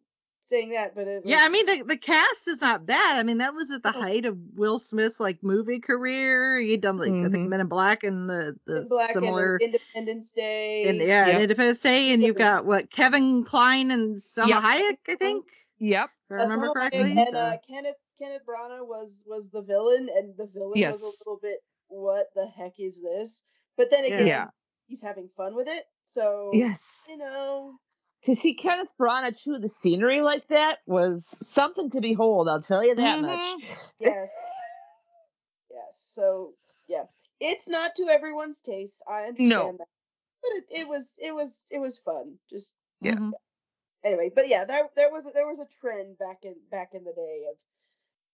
saying that, but it was, Yeah, I mean the the cast is not bad. I mean that was at the Oh. height of Will Smith's like movie career. He'd done like I think Mhm. Men in Black and the the Black similar and Independence Day. and yeah, Yep. Independence Day, and It you've was- got what Kevin Kline and Salma Yep. Hayek, I think, Yep. I remember correctly. and so- uh, Kenneth Kenneth Branagh was was the villain, and the villain was a little bit, what the heck is this? But then again, Yeah. he's having fun with it, so Yes. you know, To see Kenneth Branagh chew the scenery like that was something to behold. I'll tell you that much. yes, [LAUGHS] yes. So yeah, it's not to everyone's taste. I understand No. that, but it, it was it was it was fun. Just Yeah. Mhm. Anyway, but yeah, there there was a, there was a trend back in back in the day of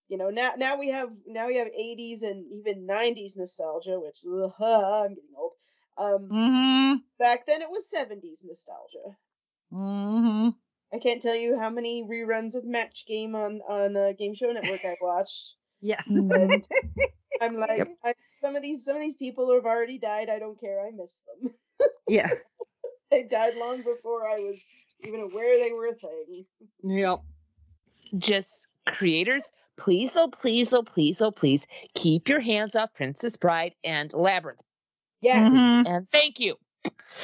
you know now now we have now we have 80s and even 90s nostalgia, which I'm getting old. Um, Mhm. back then it was 70s nostalgia. Mm-hmm. I can't tell you how many reruns of Match Game on on uh, Game Show Network I've watched. Yes. And [LAUGHS] I'm like, Yep. I, some of these some of these people have already died. I don't care. I miss them. yeah. [LAUGHS] they died long before I was even aware they were a thing. Yep. Just creators, please, oh please, oh please, oh please, keep your hands off Princess Bride and Labyrinth. Yes, Mhm. And thank you.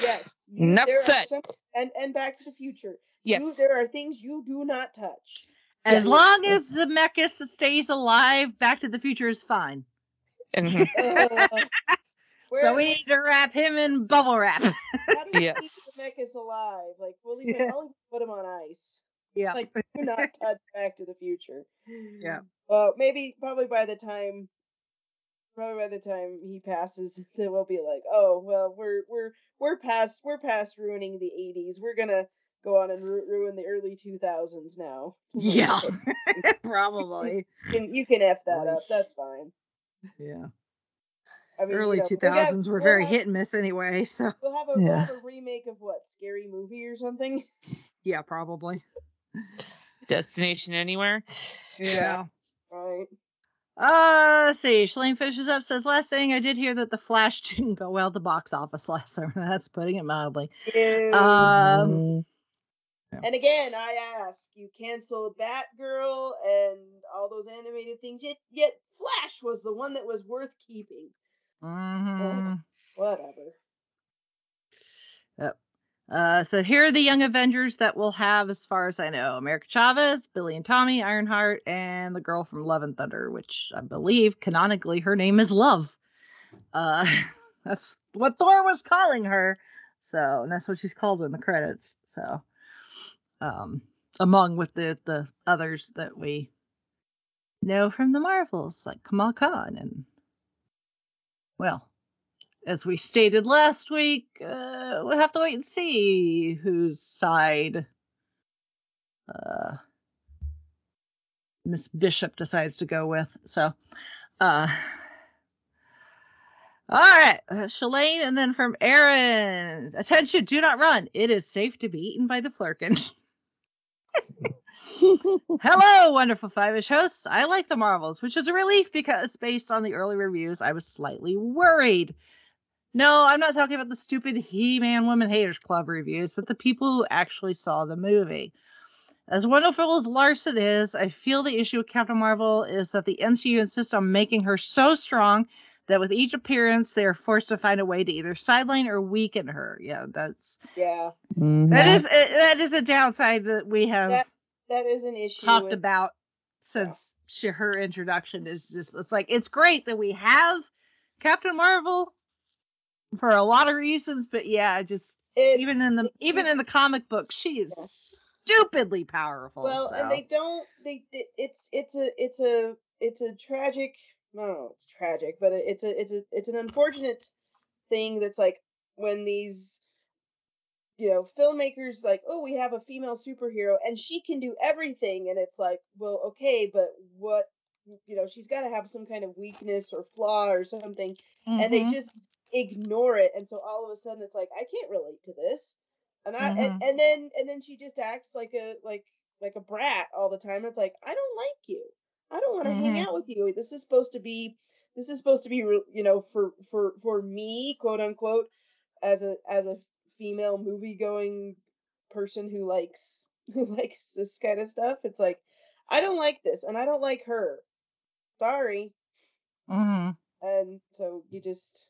yes. You- Enough said. some- and and Back to the Future. Yes. You, there are things you do not touch. As Yeah. long as Zemeckis stays alive, Back to the Future is fine. Mhm. [LAUGHS] Uh, where, So we need to wrap him in bubble wrap. how do we Yes. keep Zemeckis alive? Like, we'll leave Yeah. I'll put him on ice. yeah. Like, do not [LAUGHS] touch Back to the Future. Yeah. Well, maybe probably by the time, probably by the time he passes, [LAUGHS] they will be like, oh well, we're we're we're past we're past ruining the '80s. We're gonna go on and ru- ruin the early 2000s now. Yeah. [LAUGHS] Probably. you can you can f that Right. up. That's fine. Yeah. I mean, Early you know, two we'll have- thousands were we'll very have- hit and miss anyway, so We'll have a we'll have a remake of what scary movie or something. yeah, probably. Destination Anywhere. Yeah. Right. Uh, let's see. Shalane finishes up. Says last thing I did hear that the Flash [LAUGHS] didn't go well at the box office last summer. [LAUGHS] That's putting it mildly. Ew. Um, And again, I ask, you canceled Batgirl and all those animated things, yet yet Flash was the one that was worth keeping. Mhm. Whatever. Uh, so here are the young Avengers that we'll have, as far as I know: America Chavez, Billy and Tommy, Ironheart, and the girl from Love and Thunder, which I believe canonically her name is Love. Uh, [LAUGHS] that's what Thor was calling her. So, and that's what she's called in the credits. So, um, among with the the others that we know from the Marvels, like Kamal Khan and well, as we stated last week, uh, we'll have to wait and see whose side uh, Miss Bishop decides to go with. So, uh, all right, uh, Shalane, and then from Aaron. Attention, do not run. It is safe to be eaten by the Flerken. [LAUGHS] Hello, wonderful Five-ish hosts. I like the Marvels, which is a relief because based on the early reviews, I was slightly worried. No, I'm not talking about the stupid He-Man Woman Haters Club reviews, but the people who actually saw the movie. As wonderful as Larson is, I feel the issue with Captain Marvel is that the MCU insists on making her so strong that with each appearance they are forced to find a way to either sideline or weaken her. Yeah, that's Yeah, Mhm. that is that is a downside that we have that that is an issue. talked with- about since she, her introduction is just it's like it's great that we have Captain Marvel for a lot of reasons, but yeah, just It's, even in the even in the comic book, she is Yeah. stupidly powerful. well, so. and they don't. They it's it's a it's a it's a tragic. No, it's tragic, but it's a it's a it's an unfortunate thing that's like when these you know filmmakers like oh we have a female superhero and she can do everything and it's like well okay but what you know she's got to have some kind of weakness or flaw or something and they Mhm. just ignore it and so all of a sudden it's like i can't relate to this and i Mm-hmm. and, and then and then she just acts like a like like a brat all the time it's like i don't like you i don't want to hang Mhm. out with you this is supposed to be this is supposed to be you know for for for me quote unquote as a as a female movie going person who likes [LAUGHS] who likes this kind of stuff it's like i don't like this and i don't like her. Sorry. Mhm. and so you just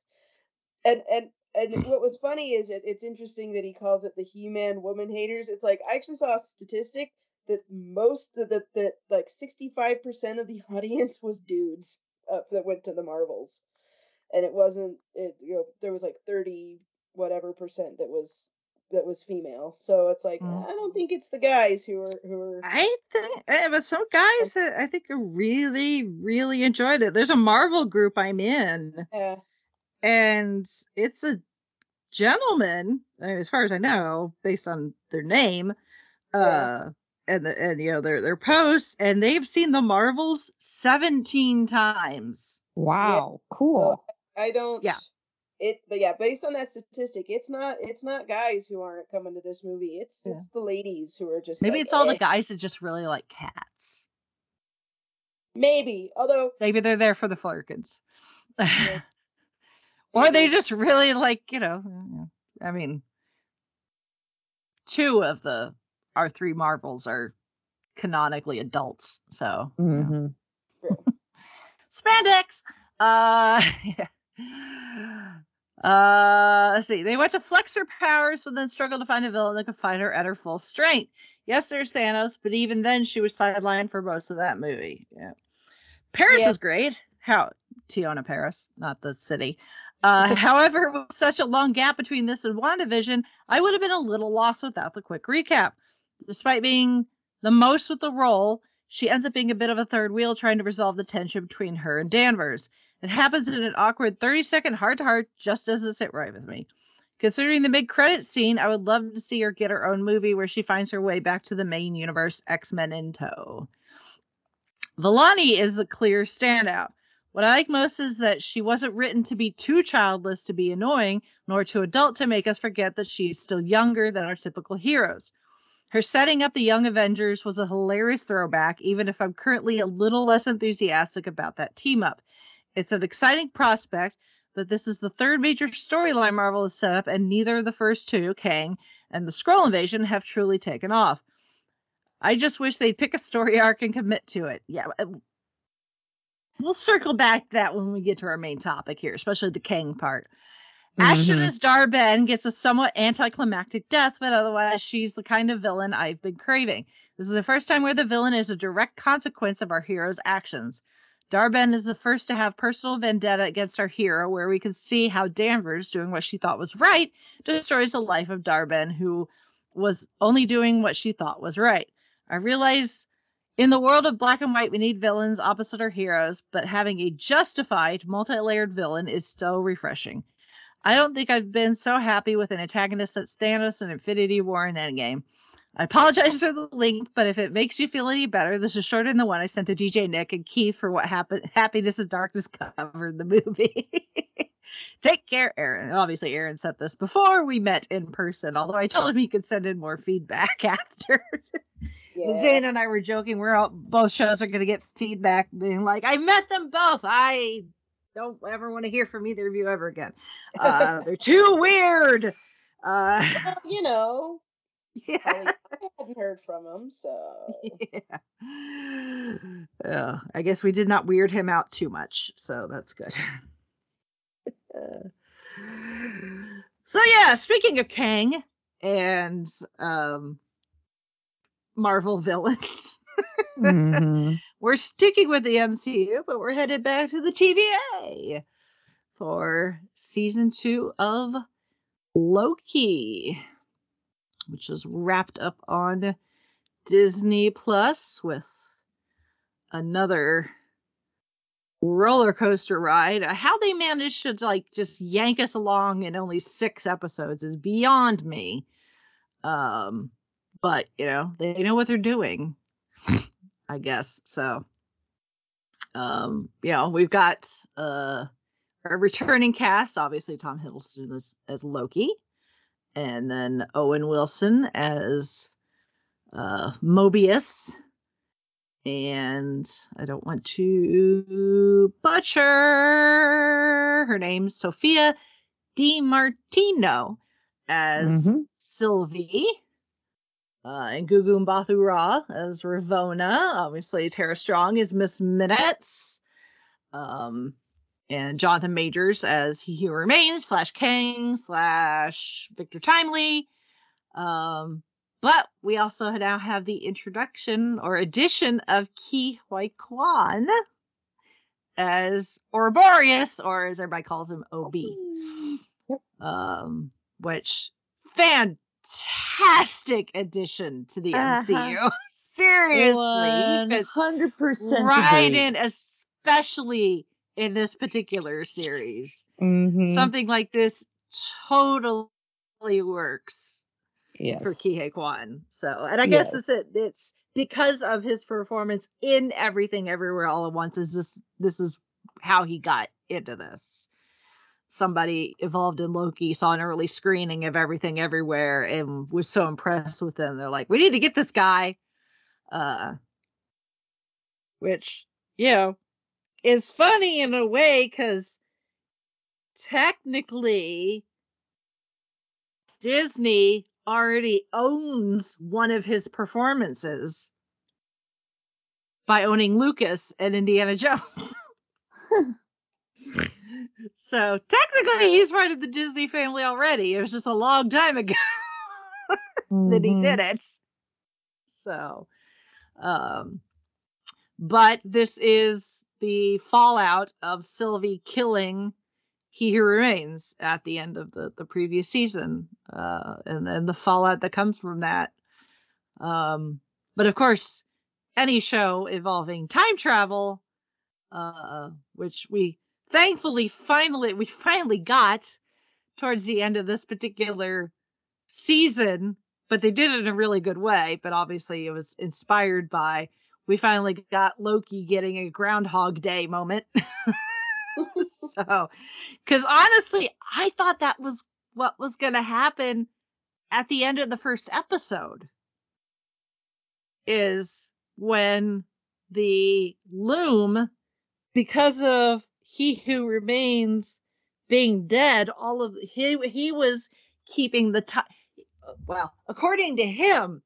and and and [CLEARS THROAT] what was funny is it, it's interesting that he calls it the he-man woman haters. It's like i actually saw a statistic that most of the that like 65% of the [LAUGHS] audience was dudes uh, that went to the marvels. And it wasn't it you know there was like 30 whatever percent that was that was female so it's like Mm. i don't think it's the guys who are who are I think, eh, but some guys uh, I think really, really enjoyed it. There's a Marvel group I'm in, uh, and it's a gentleman, uh, as far as I know, based on their name, Yeah. uh, and the, and you know their their posts, and they've seen the Marvels 17 times. Wow, cool. I don't. Yeah. It, but yeah, based on that statistic, it's not it's not guys who aren't coming to this movie. It's Yeah. it's the ladies who are just Maybe like, it's all "Eh." the guys that just really like cats. Maybe, although Maybe they're there for the Flerkens. Yeah. [LAUGHS] or they just really like, you know, I mean, two of the our three Marvels are canonically adults, so you know. hmm [LAUGHS] spandex. Uh, [LAUGHS] yeah. Uh, let's see. They went to flex her powers, but then struggled to find a villain that could fight her at her full strength. Yes, there's Thanos, but even then, she was sidelined for most of that movie. Yeah. Parris Yeah. is great. How Teyonah Parris, not the city. [LAUGHS] Uh, however, with such a long gap between this and WandaVision, I would have been a little lost without the quick recap. Despite being the most with the role, she ends up being a bit of a third wheel trying to resolve the tension between her and Danvers. It happens in an awkward 30 second heart to heart, just doesn't sit right with me. Considering the mid credit scene, I would love to see her get her own movie where she finds her way back to the main universe, X Men in tow. Vellani is a clear standout. What I like most is that she wasn't written to be too childless to be annoying, nor too adult to make us forget that she's still younger than our typical heroes. Her setting up the Young Avengers was a hilarious throwback, even if I'm currently a little less enthusiastic about that team up. It's an exciting prospect, but this is the third major storyline Marvel has set up, and neither of the first two, Kang and the Skrull Invasion, have truly taken off. I just wish they'd pick a story arc and commit to it. Yeah, uh, we'll circle back to that when we get to our main topic here, especially the Kang part. Ashton Mhm. as Dar-Benn gets a somewhat anticlimactic death, but otherwise she's the kind of villain I've been craving. This is the first time where the villain is a direct consequence of our hero's actions. Dar-Benn is the first to have personal vendetta against our hero, where we can see how Danvers, doing what she thought was right, destroys the life of Dar-Benn, who was only doing what she thought was right. I realize in the world of black and white, we need villains opposite our heroes, but having a justified, multi layered villain is so refreshing. I don't think I've been so happy with an antagonist since Thanos and Infinity War and Endgame. I apologize for the link, but if it makes you feel any better, this is shorter than the one I sent to DJ Nick and Keith for what happened Happiness and Darkness covered the movie. [LAUGHS] Take care, Aaron. Obviously, Aaron sent this before we met in person, although I told him he could send in more feedback [LAUGHS] after. Yeah. Zane and I were joking. We're all both shows are going to get feedback, being like, "I met them both. I don't ever want to hear from either of you ever again. Uh, they're too weird." Uh, [LAUGHS] Well, you know, yeah. [LAUGHS] I hadn't heard from him, so yeah. Yeah, I guess we did not weird him out too much, so that's good. Uh, [LAUGHS] so yeah, speaking of Kang and um Marvel villains, Mhm. [LAUGHS] we're sticking with the MCU, but we're headed back to the TVA for season two of Loki, which is wrapped up on Disney Plus with another roller coaster ride. Uh, How they managed to like just yank us along in only six episodes is beyond me. Um, but you know they know what they're doing, I guess. So, um, you know we've got uh a returning cast. Obviously, Tom Hiddleston as as Loki, and then Owen Wilson as uh Mobius and I don't want to butcher her name, Sophia Di Martino as Mhm. Sylvie, uh, and Gugu Mbatha-Raw as Ravonna. Obviously, Tara Strong is Miss Minutes, um, and Jonathan Majors as He Who Remains slash Kang slash Victor Timely. Um, but we also now have the introduction or addition of Ke Huy Quan as Ouroboros, or as everybody calls him, OB. Um, which fantastic addition to the Uh-huh. MCU. [LAUGHS] Seriously, hundred percent right in, especially in this particular series. Mhm. Something like this totally works yes. for Ke Huy Quan. So, and I guess it's Yes. it. It's because of his performance in Everything Everywhere All at Once. Is this this is how he got into this? Somebody involved in Loki saw an early screening of Everything Everywhere and was so impressed with him. They're like, we need to get this guy. Uh, which you know is funny in a way because technically Disney already owns one of his performances by owning Lucas and Indiana Jones. [LAUGHS] so technically he's part of the Disney family already. It was just a long time ago [LAUGHS] that he Mhm. did it. So um but this is the fallout of Sylvie killing he who remains at the end of the, the previous season uh, and then the fallout that comes from that. Um, but of course any show involving time travel uh, which we thankfully finally we finally got towards the end of this particular season but they did it in a really good way but obviously it was inspired by we finally got loki getting a groundhog day moment. [LAUGHS] So because honestly i thought that was what was going to happen at the end of the first episode is when the loom because of he who remains being dead all of he he was keeping the time well according to him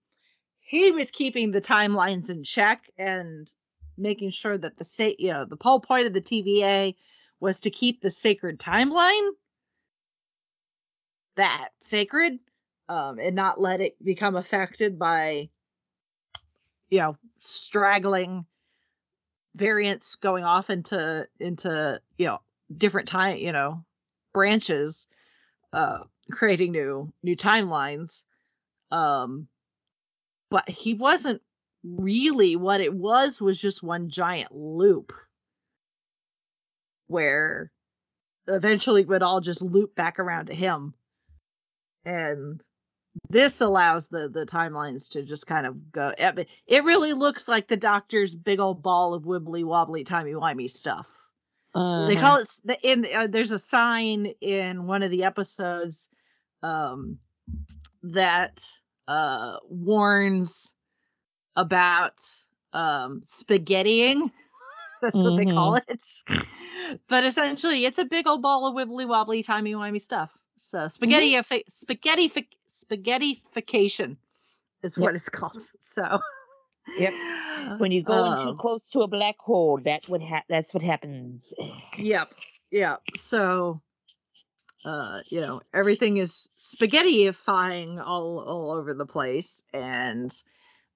he was keeping the timelines in check and making sure that the sa- you know the whole point of the TVA was to keep the sacred timeline that sacred um, and not let it become affected by you know straggling variants going off into into you know different time you know branches uh creating new new timelines. Um but he wasn't really what it was was just one giant loop where eventually it would all just loop back around to him and this allows the the timelines to just kind of go it really looks like the doctor's big old ball of wibbly wobbly timey wimey stuff uh-huh. they call it the in uh, there's a sign in one of the episodes um that uh warns about um spaghettiing [LAUGHS] that's mm-hmm. what they call mm-hmm. it [LAUGHS] but essentially it's a big old ball of wibbly wobbly timey wimey stuff so spaghetti mm-hmm. spaghetti spaghettification is what it's called. [LAUGHS] So Yep. When you go uh, too um, close to a black hole, that would ha- that's what happens. [SIGHS] Yep. Yep. So uh, you know, everything is spaghettiifying all all over the place and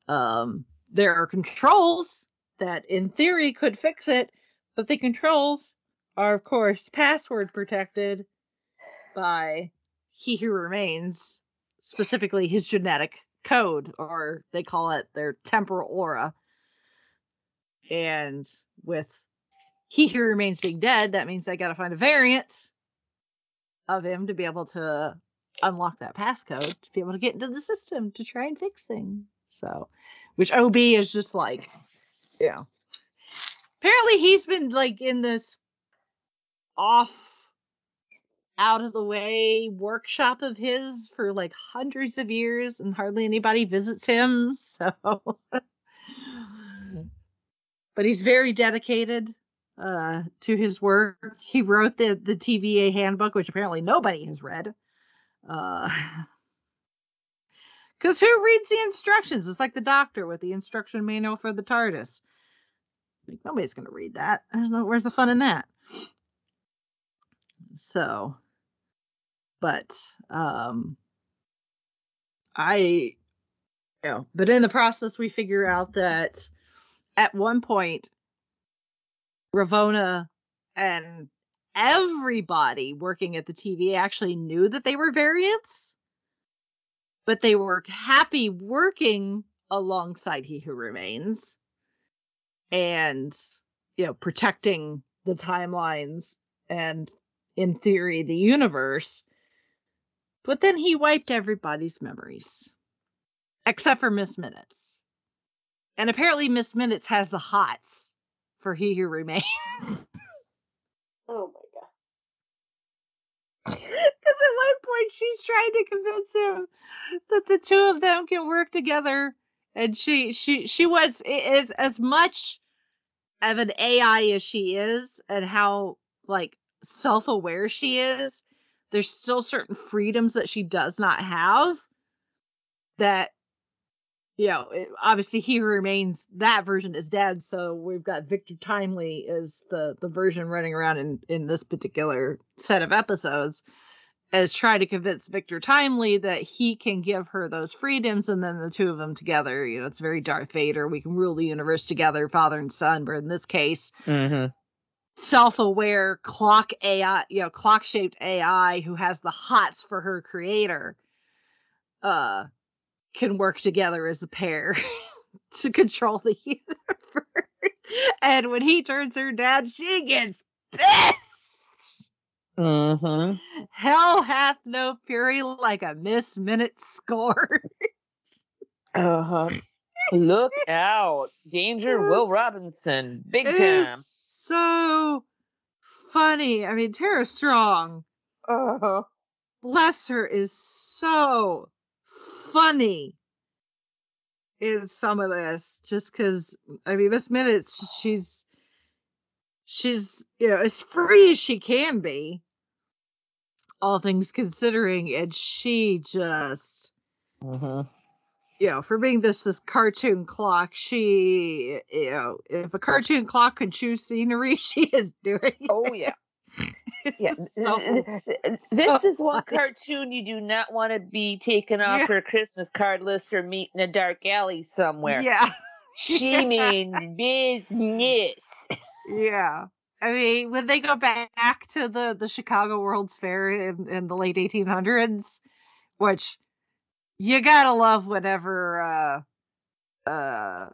um there are controls that in theory could fix it, but the controls are of course password protected by he who remains specifically his genetic code, or they call it their temporal aura. And with he who remains being dead, that means they got to find a variant of him to be able to unlock that passcode to be able to get into the system to try and fix things. So, which OB is just like, you know, apparently he's been like in this off out of the way workshop of his for like hundreds of years and hardly anybody visits him [LAUGHS] so. Mm-hmm. But he's very dedicated uh, to his work. He wrote the the TVA handbook which apparently nobody has read. Uh [LAUGHS] because who reads the instructions? It's like the doctor with the instruction manual for the tardis. Like nobody's gonna read that. No where's the fun in that? So but um i you know but in the process we figure out that at one point ravonna and everybody working at the tv actually knew that they were variants but they were happy working alongside he who remains and you know protecting the timelines and in theory the universe but then he wiped everybody's memories, except for Miss Minutes. And apparently, Miss Minutes has the hots for He Who Remains. [LAUGHS] oh my god. [LAUGHS] Because at one point, she's trying to convince him that the two of them can work together. And she she she was is as much of an AI as she is, and how like self aware she is there's still certain freedoms that she does not have that you know obviously he remains that version is dead so we've got victor timely as the the version running around in in this particular set of episodes as trying to convince victor timely that he can give her those freedoms and then the two of them together. You know it's very darth vader. We can rule the universe together father and son but in this case mm-hmm. self-aware clock AI, you know, clock-shaped AI who has the hots for her creator, uh, can work together as a pair [LAUGHS] to control the [LAUGHS] universe. and when he turns her down, she gets pissed. Mm-hmm. Hell hath no fury like a missed minute score. uh-huh. [LAUGHS] Look out. Danger Will Robinson. Big time. So funny. I mean, Tara Strong. Uh-huh. Bless her is so funny in some of this. Just because I mean Miss Minutes, she's she's you know as free as she can be, all things considering, and she just uh-huh you know, for being this this cartoon clock, she you know, if a cartoon clock could choose scenery, [LAUGHS] she is doing. Oh yeah. [LAUGHS] Yeah, So- this so is one funny. cartoon you do not want to be taken off Yeah. your Christmas card list or meet in a dark alley somewhere. Yeah. [LAUGHS] She means business. Yeah. I mean, when they go back to the, the Chicago World's Fair in, in the late 1800s, which you gotta love whenever, uh, uh,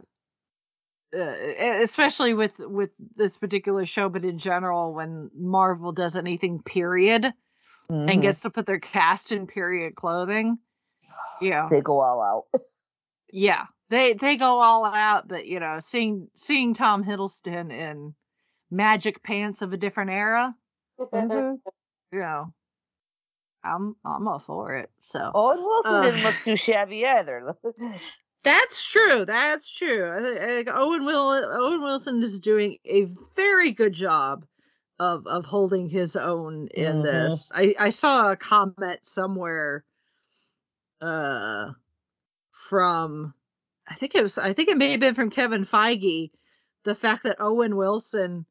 uh, especially with with this particular show, but in general, when Marvel does anything period Mhm. and gets to put their cast in period clothing, yeah, they go all out. [LAUGHS] yeah, they they go all out. But you know, seeing seeing Tom Hiddleston in magic pants of a different era, Mhm. you know, I'm I'm all for it. So oh, Owen Wilson Uh. didn't look too shabby either. [LAUGHS] that's true. That's true. I Owen Will Owen Wilson is doing a very good job of of holding his own in Mhm. this. I I saw a comment somewhere, uh, from I think it was I think it may have been from Kevin Feige, the fact that Owen Wilson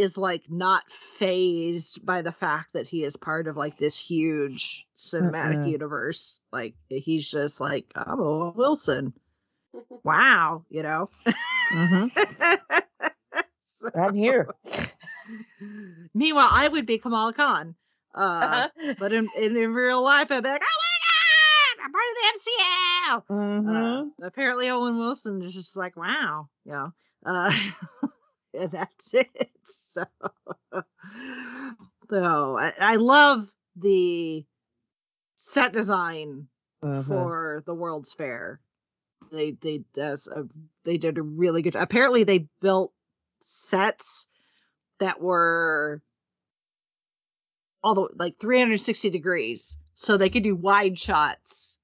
is like not phased by the fact that he is part of like this huge cinematic Mm-mm. universe. Like he's just like I'm Owen Wilson. Wow, you know. Mhm. [LAUGHS] I'm here. Meanwhile, I would be Kamala Khan. Uh, Uh-huh. but in, in in real life, I'd be like, oh my god, I'm part of the MCU. Mhm. Uh, apparently, Owen Wilson is just like, wow, you know, uh, [LAUGHS] [LAUGHS] that's it. [LAUGHS] So, so I, I love the set design Mhm. for the World's Fair. They they a, they did a really good. Apparently, they built sets that were all the like 360 degrees, so they could do wide shots,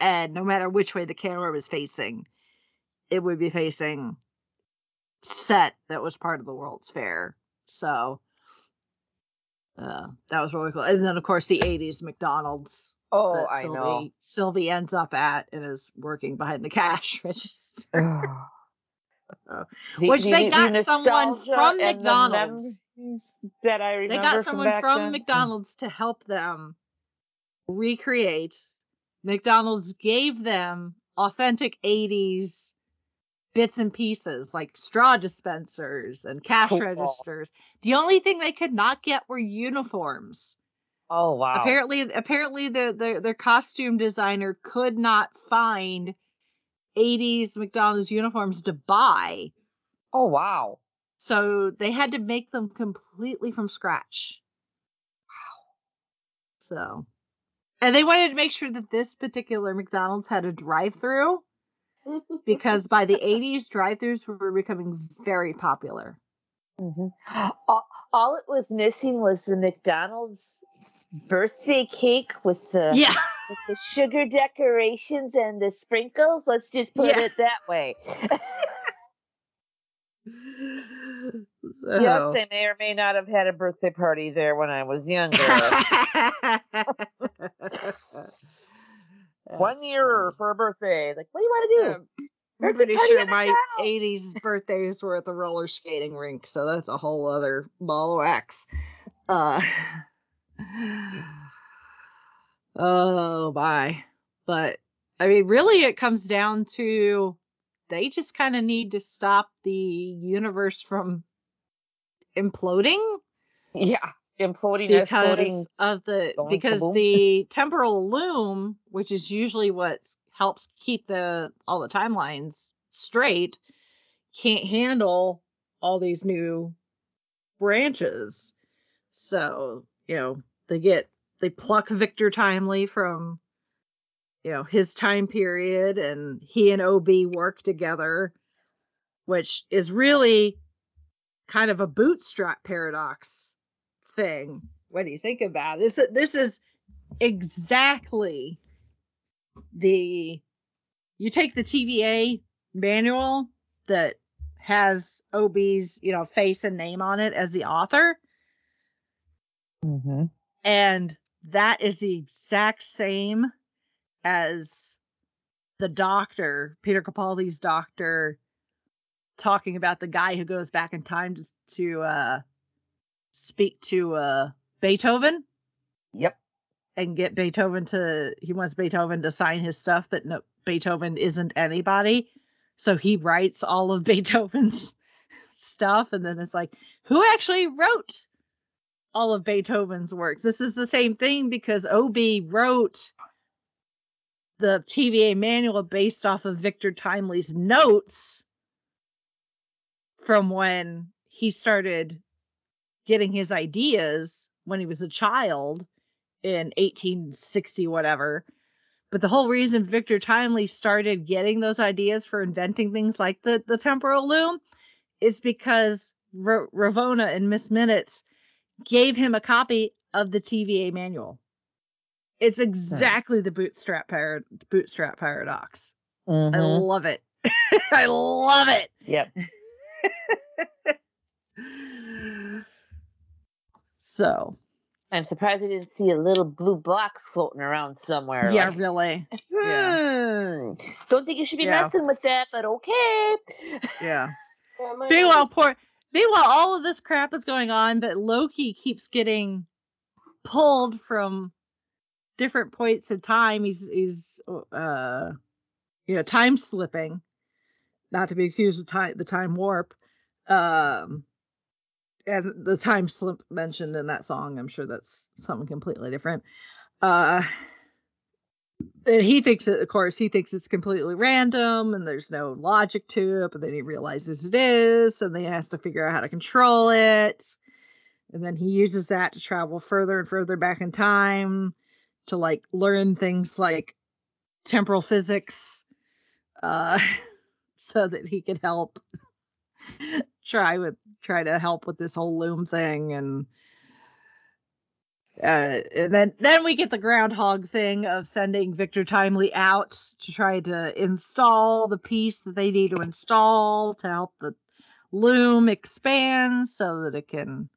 and no matter which way the camera was facing, it would be facing set that was part of the World's Fair. So. Uh, that was really cool, and then of course the '80s McDonald's Oh, I Sylvie, know. Sylvie ends up at and is working behind the cash [LAUGHS] register. The- Which the- they the got someone from the McDonald's. that I They got from someone from then. McDonald's to help them recreate. McDonald's gave them authentic 80s bits and pieces like straw dispensers and cash Cool. registers. The only thing they could not get were uniforms. Oh wow! apparently apparently the, the their costume designer could not find 80s McDonald's uniforms to buy. oh wow! So they had to make them completely from scratch. Wow. So and they wanted to make sure that this particular McDonald's had a drive-through because by the 80s drive-throughs were becoming very popular. Mhm. All, all it was missing was the McDonald's birthday cake with the Yeah. with the sugar decorations and the sprinkles. Let's just put Yeah. it that way. [LAUGHS] So- Yes, they may or may not have had a birthday party there when I was younger. [LAUGHS] One year funny. for a birthday. Like, what do you want to do? Um, I'm pretty sure my McDonald's. 80s [LAUGHS] birthdays were at the roller skating rink, so that's a whole other ball of wax. Uh, [SIGHS] oh, my. But, I mean, really, it comes down to they just kind of need to stop the universe from imploding Yeah, imploding, because of the because the temporal loom, which is usually what helps keep the all the timelines straight, can't handle all these new branches. So, you know, they get they pluck Victor Timely from you know his time period and he and OB work together, which is really kind of a bootstrap paradox thing when you think about it. This this is exactly the you take the TVA manual that has OB's, you know, face and name on it as the author Mm-hmm. and that is the exact same as the doctor, Peter Capaldi's doctor talking about the guy who goes back in time to, to uh speak to uh Beethoven Yep. and get Beethoven to he wants Beethoven to sign his stuff, but no Beethoven isn't anybody. So he writes all of [LAUGHS] Beethoven's stuff and then it's like, who actually wrote all of Beethoven's works? This is the same thing because OB wrote the TVA manual based off of Victor Timely's notes from when he started getting his ideas when he was a child in 1860 whatever. But the whole reason victor timely started getting those ideas for inventing things like the, the temporal loom is because R- Ravonna and miss minutes gave him a copy of the tva manual. It's exactly the bootstrap par- bootstrap paradox. I Mhm. love it. [LAUGHS] I love it. Yep. [LAUGHS] so I'm surprised I didn't see a little blue box floating around somewhere. yeah like, really [LAUGHS] hmm. Yeah. Don't think you should be Yeah. messing with that, but okay. yeah [LAUGHS] Meanwhile, poor. Meanwhile, all of this crap is going on, but Loki keeps getting pulled from different points in time. He's he's uh, you know, time slipping, not to be confused with time the time warp. Um, and the time slip mentioned in that song, I'm sure that's something completely different. Uh, and he thinks that, of course, he thinks it's completely random and there's no logic to it, but then he realizes it is, and then he has to figure out how to control it. And then he uses that to travel further and further back in time to like learn things like temporal physics, uh, [LAUGHS] so that he can help [LAUGHS] try with try to help with this whole loom thing and uh, and then then we get the groundhog thing of sending Victor Timely out to try to install the piece that they need to install to help the loom expand so that it can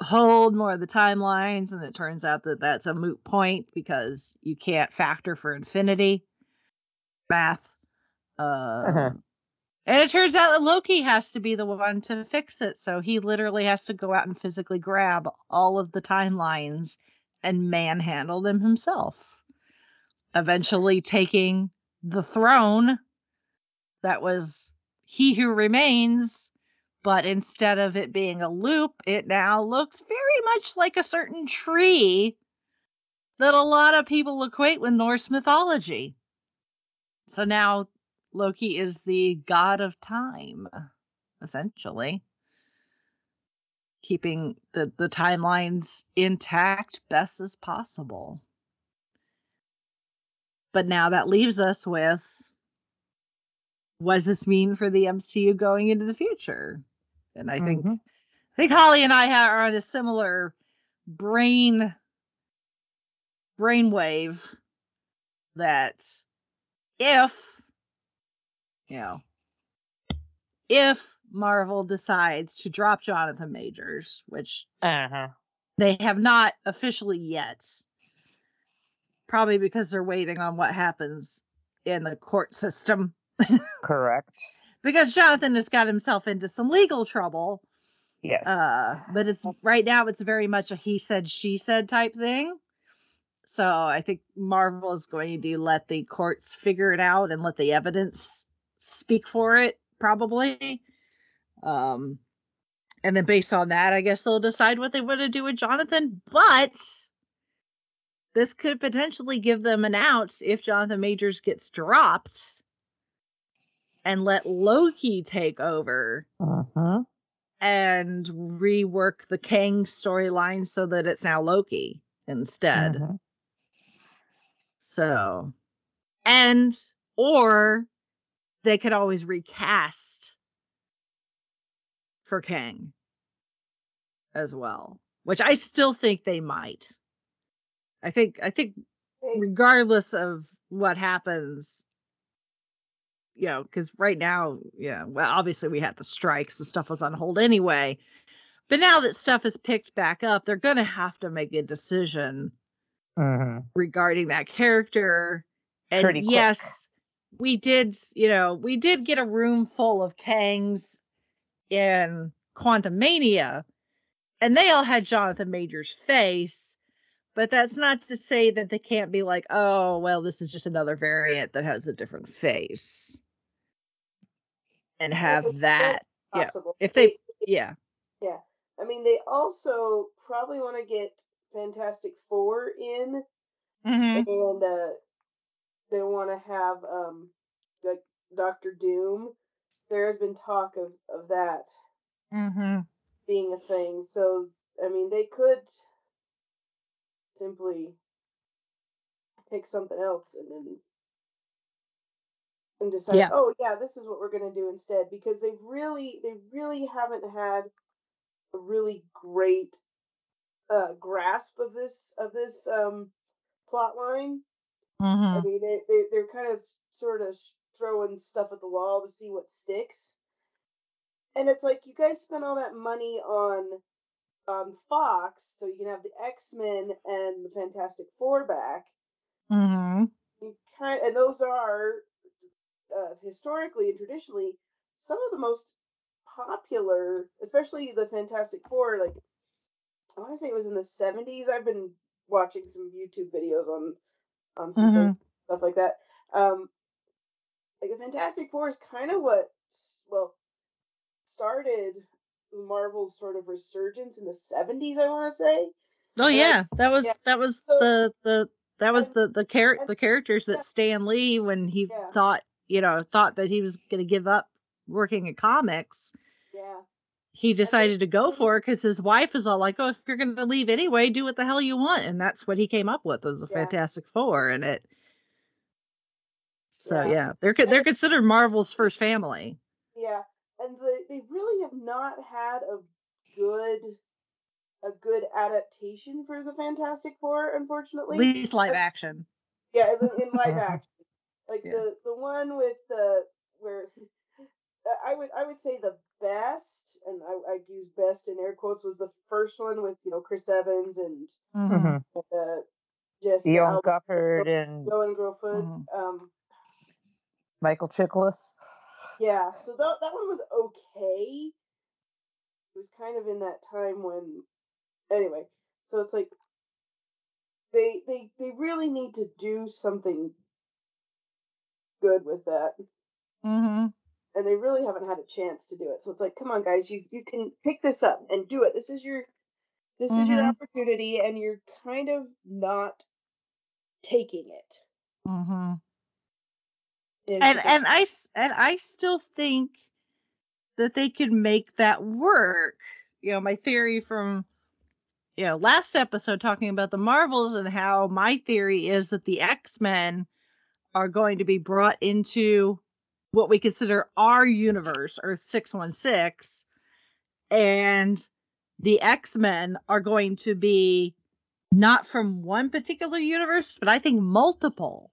hold more of the timelines and it turns out that that's a moot point because you can't factor for infinity math uh, Uh-huh. And it turns out that Loki has to be the one to fix it. So he literally has to go out and physically grab all of the timelines and manhandle them himself. Eventually taking the throne that was He Who Remains, but instead of it being a loop, it now looks very much like a certain tree that a lot of people equate with Norse mythology. So now Loki is the god of time, essentially. Keeping the, the timelines intact best as possible. But now that leaves us with what does this mean for the MCU going into the future? And I think Mhm. I think Holly and I are on a similar brain brainwave that if you know if Marvel decides to drop Jonathan Majors, which Uh-huh. they have not officially yet, probably because they're waiting on what happens in the court system [LAUGHS] Correct. because Jonathan has got himself into some legal trouble Yes. uh but it's right now it's very much a he said she said type thing so i think marvel is going to let the courts figure it out and let the evidence speak for it probably um and then based on that i guess they'll decide what they want to do with jonathan but this could potentially give them an out if jonathan majors gets dropped and let loki take over uh-huh. and rework the Kang storyline so that it's now Loki instead. Mhm. So, and or they could always recast for Kang as well, which I still think they might. I think I think regardless of what happens you know because right now yeah well obviously we had the strikes so stuff was on hold anyway but now that stuff is picked back up they're gonna have to make a decision Mhm. regarding that character and Pretty quick. yes we did you know we did get a room full of kangs in Quantumania and they all had Jonathan Major's face, but that's not to say that they can't be like, oh, well, this is just another variant that has a different face, and have that. yeah. Possible. If they, yeah, yeah. I mean, they also probably want to get Fantastic Four in, mm-hmm. and uh, they want to have um, like Doctor Doom. There has been talk of of that Mm-hmm. being a thing. So I mean, they could simply pick something else and then and decide, Yeah. oh yeah, this is what we're gonna do instead because they really they really haven't had a really great uh grasp of this of this um plot line. I Mm-hmm. mean, they, they they're kind of sort of throwing stuff at the wall to see what sticks. And it's like you guys spent all that money on on Fox, so you can have the X Men and the Fantastic Four back. Mm-hmm. You kind and those are uh, historically and traditionally some of the most popular, especially the Fantastic Four. Like I want to say it was in the seventies. I've been watching some YouTube videos on on some Mhm. stuff like that. Um, like the Fantastic Four is kind of what well started Marvel's sort of resurgence in the seventies. I want to say. Oh yeah, that was yeah. that was So- the the that was and- the the char- and- the characters yeah. that Stan Lee when he Yeah. thought you know thought that he was going to give up working in comics, Yeah. He decided to go for it because his wife is all like, "Oh, if you're going to leave anyway, do what the hell you want," and that's what he came up with was the Yeah. Fantastic Four, and it. So Yeah. yeah, they're they're considered Marvel's first family. Yeah, and the, they really have not had a good a good adaptation for the Fantastic Four, unfortunately. At least live action. Yeah, in, in live [LAUGHS] action, like Yeah. the the one with the where I would I would say the best, and I I use best in air quotes was the first one with you know Chris Evans and Mhm. uh, Jesse Young Gufford and Ioan Gruffudd. Mhm. Um, Michael Chiklis. Yeah, so that that one was okay. It was kind of in that time when, anyway. So it's like they they they really need to do something good with that, Mhm. And they really haven't had a chance to do it. So it's like, come on, guys, you you can pick this up and do it. This is your this is your Mhm. opportunity, and you're kind of not taking it. Mm-hmm. is and and I and I still think that they could make that work. You know, my theory from you know last episode talking about the Marvels and how my theory is that the X Men are going to be brought into what we consider our universe, Earth six one six, and the X Men are going to be not from one particular universe, but I think multiple.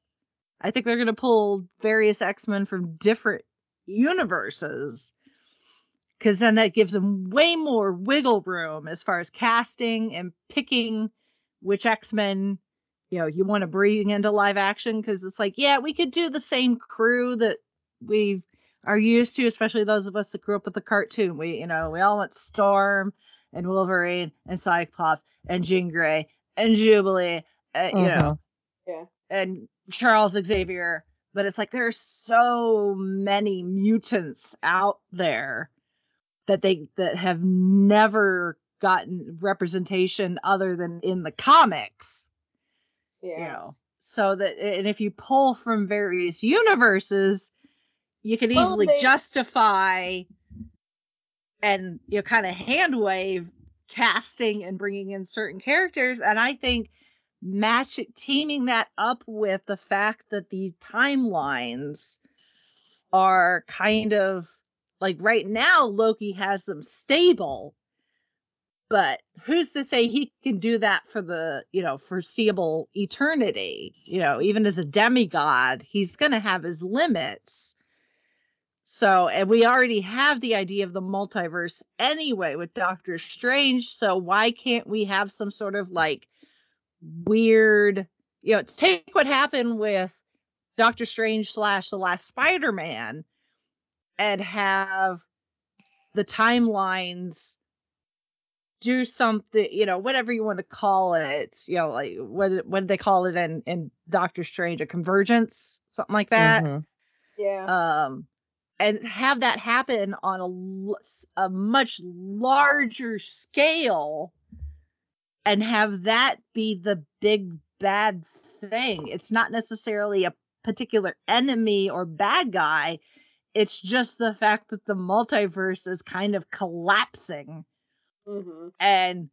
I think they're going to pull various X Men from different universes because then that gives them way more wiggle room as far as casting and picking which X Men you know you want to bring into live action because it's like yeah we could do the same crew that we are used to especially those of us that grew up with the cartoon we you know we all want Storm and Wolverine and Cyclops and Jean Grey and Jubilee uh, you know yeah. and Charles Xavier, but it's like there's so many mutants out there that they that have never gotten representation other than in the comics, Yeah. you know. So that and if you pull from various universes, you can Well, easily they- justify and you know kind of hand wave casting and bringing in certain characters and I think match it teaming that up with the fact that the timelines are kind of like right now Loki has them stable but who's to say he can do that for the you know foreseeable eternity? You know even as a demigod he's going to have his limits so and we already have the idea of the multiverse anyway with doctor strange so why can't we have some sort of like weird you know take what happened with doctor strange slash the last spider-man and have the timelines do something, you know, whatever you want to call it, you know, like what what did they call it in in Doctor Strange, a convergence, something like that. Mhm. Yeah. Um, and have that happen on a, a much larger scale, and have that be the big bad thing. It's not necessarily a particular enemy or bad guy. It's just the fact that the multiverse is kind of collapsing hmm and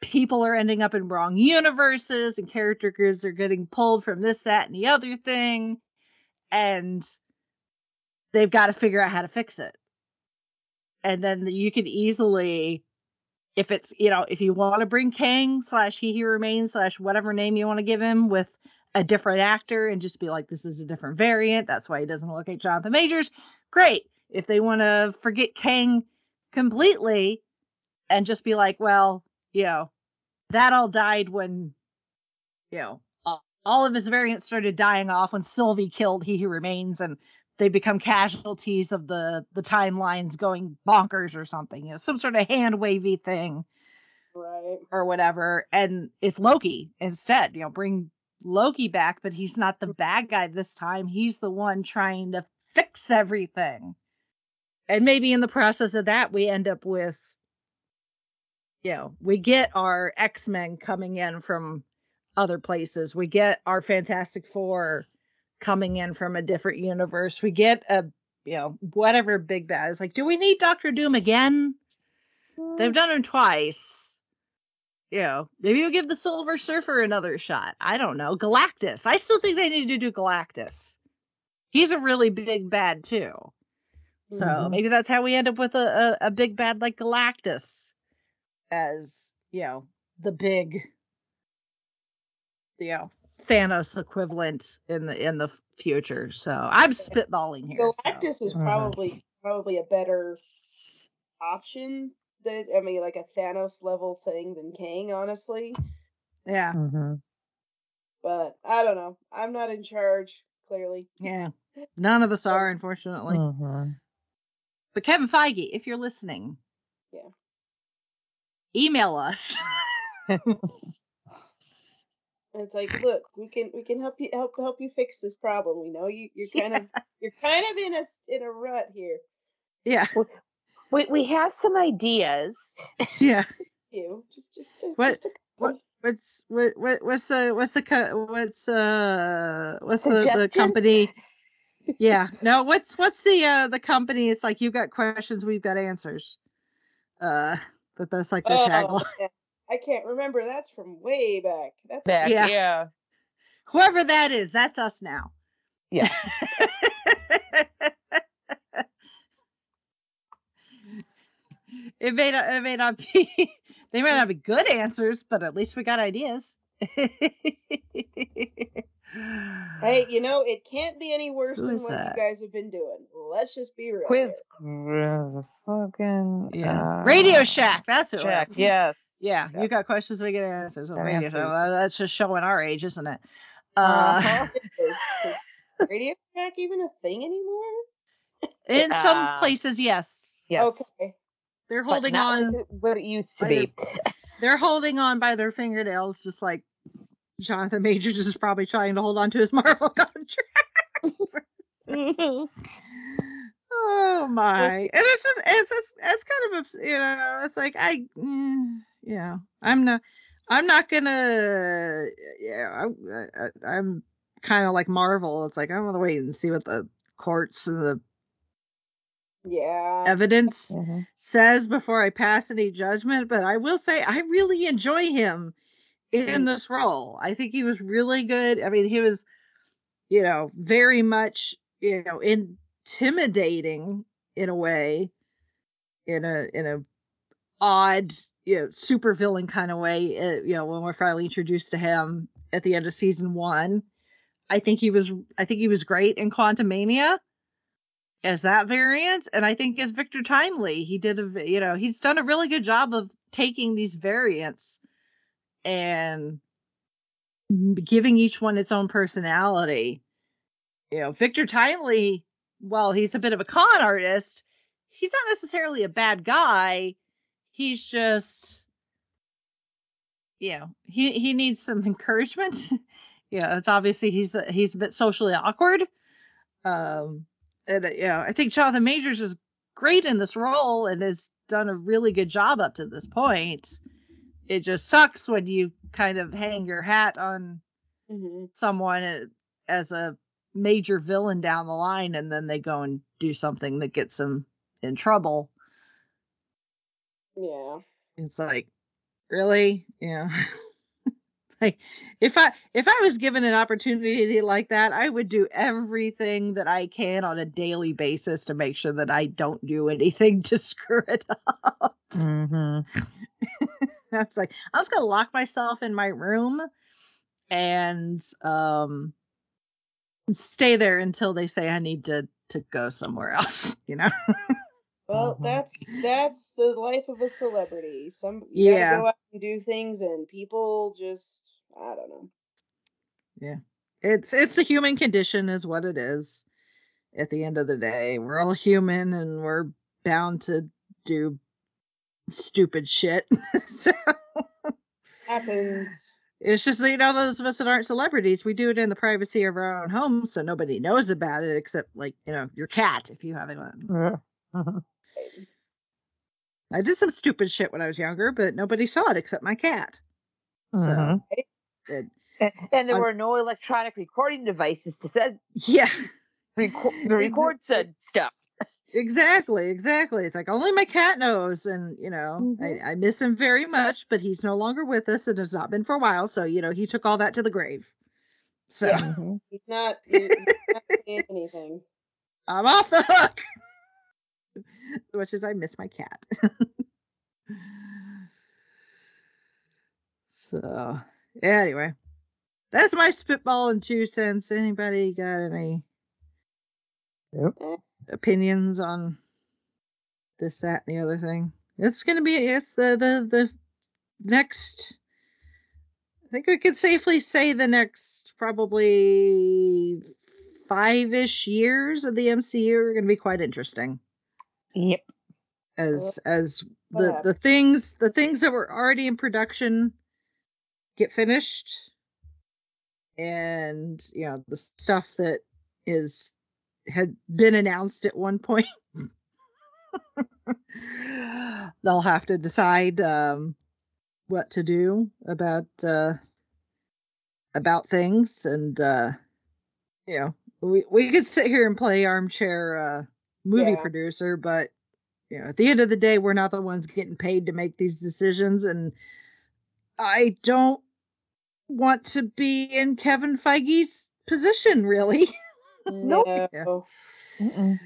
people are ending up in wrong universes and characters are getting pulled from this that and the other thing and they've got to figure out how to fix it. And then you can easily if it's you know if you want to bring kang slash he he remains slash whatever name you want to give him with a different actor and just be like this is a different variant. That's why he doesn't look like jonathan majors. Great. If they want to forget kang completely and just be like, well, you know, that all died when, you know, all- of his variants started dying off when Sylvie killed He Who Remains, and they become casualties of the the timelines going bonkers or something. You know, some sort of hand wavy thing Right. or whatever, and it's Loki instead. You know, bring Loki back, but he's not the mm. bad guy this time. He's the one trying to fix everything. And maybe in the process of that, we end up with, you know, we get our X Men coming in from other places. We get our Fantastic Four coming in from a different universe. We get a, you know, whatever big bad. It's like, do we need Doctor Doom again? They've done him twice. You know, maybe we'll give the Silver Surfer another shot. I don't know. Galactus. I still think they need to do Galactus. He's a really big bad too. So Mhm. maybe that's how we end up with a, a, a big bad like Galactus as, you know, the big you know, Thanos equivalent in the in the future. So I'm spitballing here. so. Galactus is Mhm. probably probably a better option that I mean, like a Thanos level thing than Kang, honestly. Yeah. Mm-hmm. But I don't know. I'm not in charge. Clearly. Yeah. None of us are, unfortunately. Mhm. But Kevin Feige, if you're listening, Yeah. email us. [LAUGHS] And it's like, look, we can we can help you help help you fix this problem. We know you you're [LAUGHS] kind of you're kind of in a s- in a rut here. yeah. We we have some ideas. Yeah. You just just a, What- just a What what's what what what's the what's the what's uh what's the, the company? Yeah. No, what's what's the uh the company? It's like you've got questions, we've got answers. Uh that that's like their Oh, tagline. yeah. I can't remember. That's from way back. That's Back, Yeah. yeah. Whoever that is, that's us now. Yeah. [LAUGHS] it may not it may not be [LAUGHS] they may not be good answers, but at least we got ideas. Hey, [LAUGHS] you know, it can't be any worse Who than what that? you guys have been doing. Let's just be real. Quiz fucking yeah. uh, Radio Shack, that's who it Shack, was. yes. Yeah, Yeah. you got questions, we get answers. on Got Radio Shack. Well, that's just showing our age, isn't it? Uh, Uh-huh. [LAUGHS] Is, is Radio Shack even a thing anymore? in some Uh, places, yes, Yes. Okay. they're holding on. like what it used to Either- be. They're holding on by their fingernails, just like Jonathan Majors is probably trying to hold on to his [LAUGHS] Marvel contract. [LAUGHS] Oh my! And it's just it's it's, it's kind of you know it's like I mm, yeah I'm not I'm not gonna yeah I, I, I'm kind of like Marvel. It's like I'm gonna wait and see what the courts and the Yeah. evidence Mhm. says before I pass any judgment. But I will say I really enjoy him in Mm. this role. I think he was really good. I mean, he was, you know, very much, you know, intimidating in a way, in a in a odd, you know, super villain kind of way. Uh, you know, when we're finally introduced to him at the end of season one, I think he was, I think he was great in Quantumania as that variant and i think as victor timely he did a you know he's done a really good job of taking these variants and giving each one its own personality you know victor timely while he's a bit of a con artist he's not necessarily a bad guy he's just you know he he needs some [LAUGHS] encouragement. Yeah it's obviously he's a, he's a bit socially awkward. Um and uh, know i think jonathan majors is great in this role and has done a really good job up to this point. It just sucks when you kind of hang your hat on hmm someone uh, as a major villain down the line and then they go and do something that gets them in trouble Yeah. it's like really? Yeah. [LAUGHS] Like if i if i was given an opportunity like that i would do everything that i can on a daily basis to make sure that i don't do anything [LAUGHS] to screw it up. Hmm [LAUGHS] i was like i was gonna lock myself in my room and um stay there until they say i need to to go somewhere else you know Well, Mhm. that's that's the life of a celebrity. Some you Yeah. gotta go out and do things, and people just I don't know. Yeah, it's it's the human condition is what it is at the end of the day we're all human and we're bound to do stupid shit [LAUGHS] so Happens. it's just you know those of us that aren't celebrities we do it in the privacy of our own homes so nobody knows about it except like you know your cat if you have one i did some stupid shit when i was younger but nobody saw it except my cat so Mhm. it, And, and there I'm- were no electronic recording devices to said yeah [LAUGHS] record, the [LAUGHS] record said stuff. Exactly, exactly. It's like only my cat knows, and you know, Mhm. I, I miss him very much, but he's no longer with us and has not been for a while. So you know, he took all that to the grave. So Yeah. Mhm. He's not, he's not anything. [LAUGHS] I'm off the hook. [LAUGHS] As much as I miss my cat. [LAUGHS] so anyway, that's my spitball and two cents. Anybody got any Yep. opinions on this, that, and the other thing? It's gonna be it's the the the next. I think we could safely say the next probably five-ish years of the MCU are going to be quite interesting Yep. as as the Yeah. the things the things that were already in production get finished and you know the stuff that is had been announced at one point [LAUGHS] they'll have to decide um what to do about uh about things and uh you know we we could sit here and play armchair uh movie Yeah. producer but you know at the end of the day we're not the ones getting paid to make these decisions and i don't want to be in kevin feige's position really. [LAUGHS] No. [SIGHS]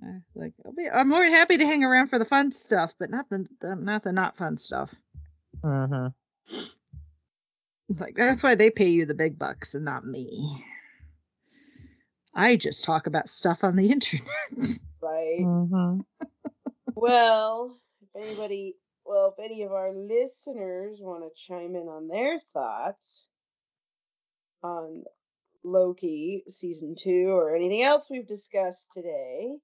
Uh, like I'll be, i'm more happy to hang around for the fun stuff but not the, the not the not fun stuff Mhm. like that's why they pay you the big bucks and not me i just talk about stuff on the [LAUGHS] internet Right. Mhm. Well, if anybody, well, if any of our listeners want to chime in on their thoughts on Loki season two or anything else we've discussed today,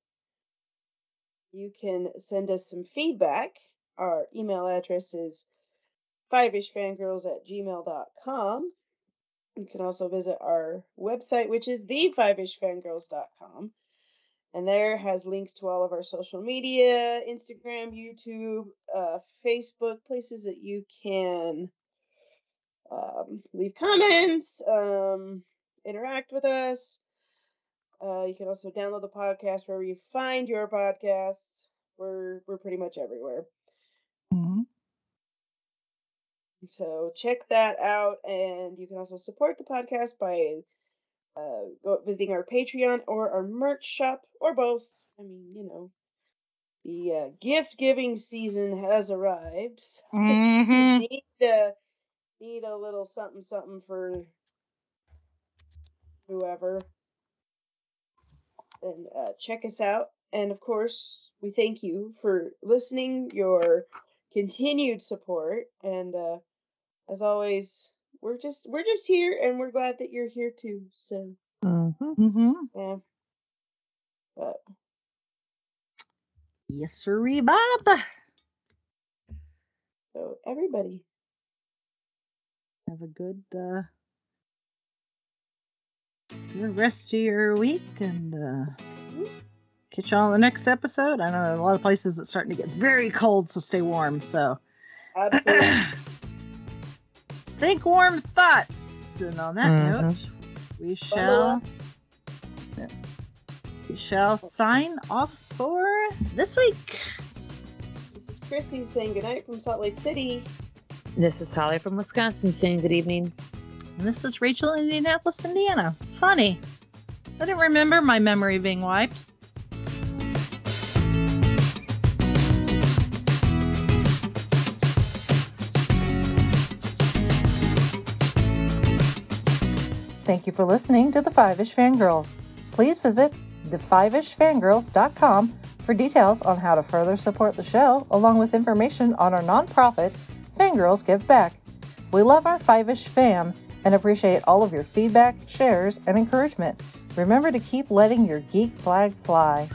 you can send us some feedback. Our email address is fiveishfangirls at gmail.com. You can also visit our website, which is the5ishfangirls.com. And there has links to all of our social media Instagram, YouTube, uh, Facebook, places that you can um, leave comments, um, interact with us. Uh, you can also download the podcast wherever you find your podcasts. We're we're pretty much everywhere. So check that out, and you can also support the podcast by uh, visiting our Patreon or our merch shop, or both. I mean, you know, the uh, gift giving season has arrived. [LAUGHS] So mm-hmm. need uh, need a little something something for whoever. Then uh, check us out, and of course, we thank you for listening, your continued support, and uh, as always, we're just we're just here, and we're glad that you're here too. So Mhm. Mm-hmm. yeah, but Yes, sirree, Bob. So everybody, Have a good uh good rest of your week and uh catch you all in the next episode. I know a lot of places it's starting to get very cold, so stay warm. So [CLEARS THROAT] absolutely. Think warm thoughts. And on that Mhm. note, we shall Yeah. we shall sign off for this week. this is Chrissy saying goodnight from Salt Lake City. This is Holly from Wisconsin saying good evening. And this is Rachel in Indianapolis, Indiana. Funny. I didn't remember my memory being wiped. Thank you for listening to the Fiveish Fangirls. Please visit thefiveishfangirls.com for details on how to further support the show, along with information on our nonprofit, Fangirls Give Back. We love our Fiveish fam and appreciate all of your feedback, shares, and encouragement. Remember to keep letting your geek flag fly.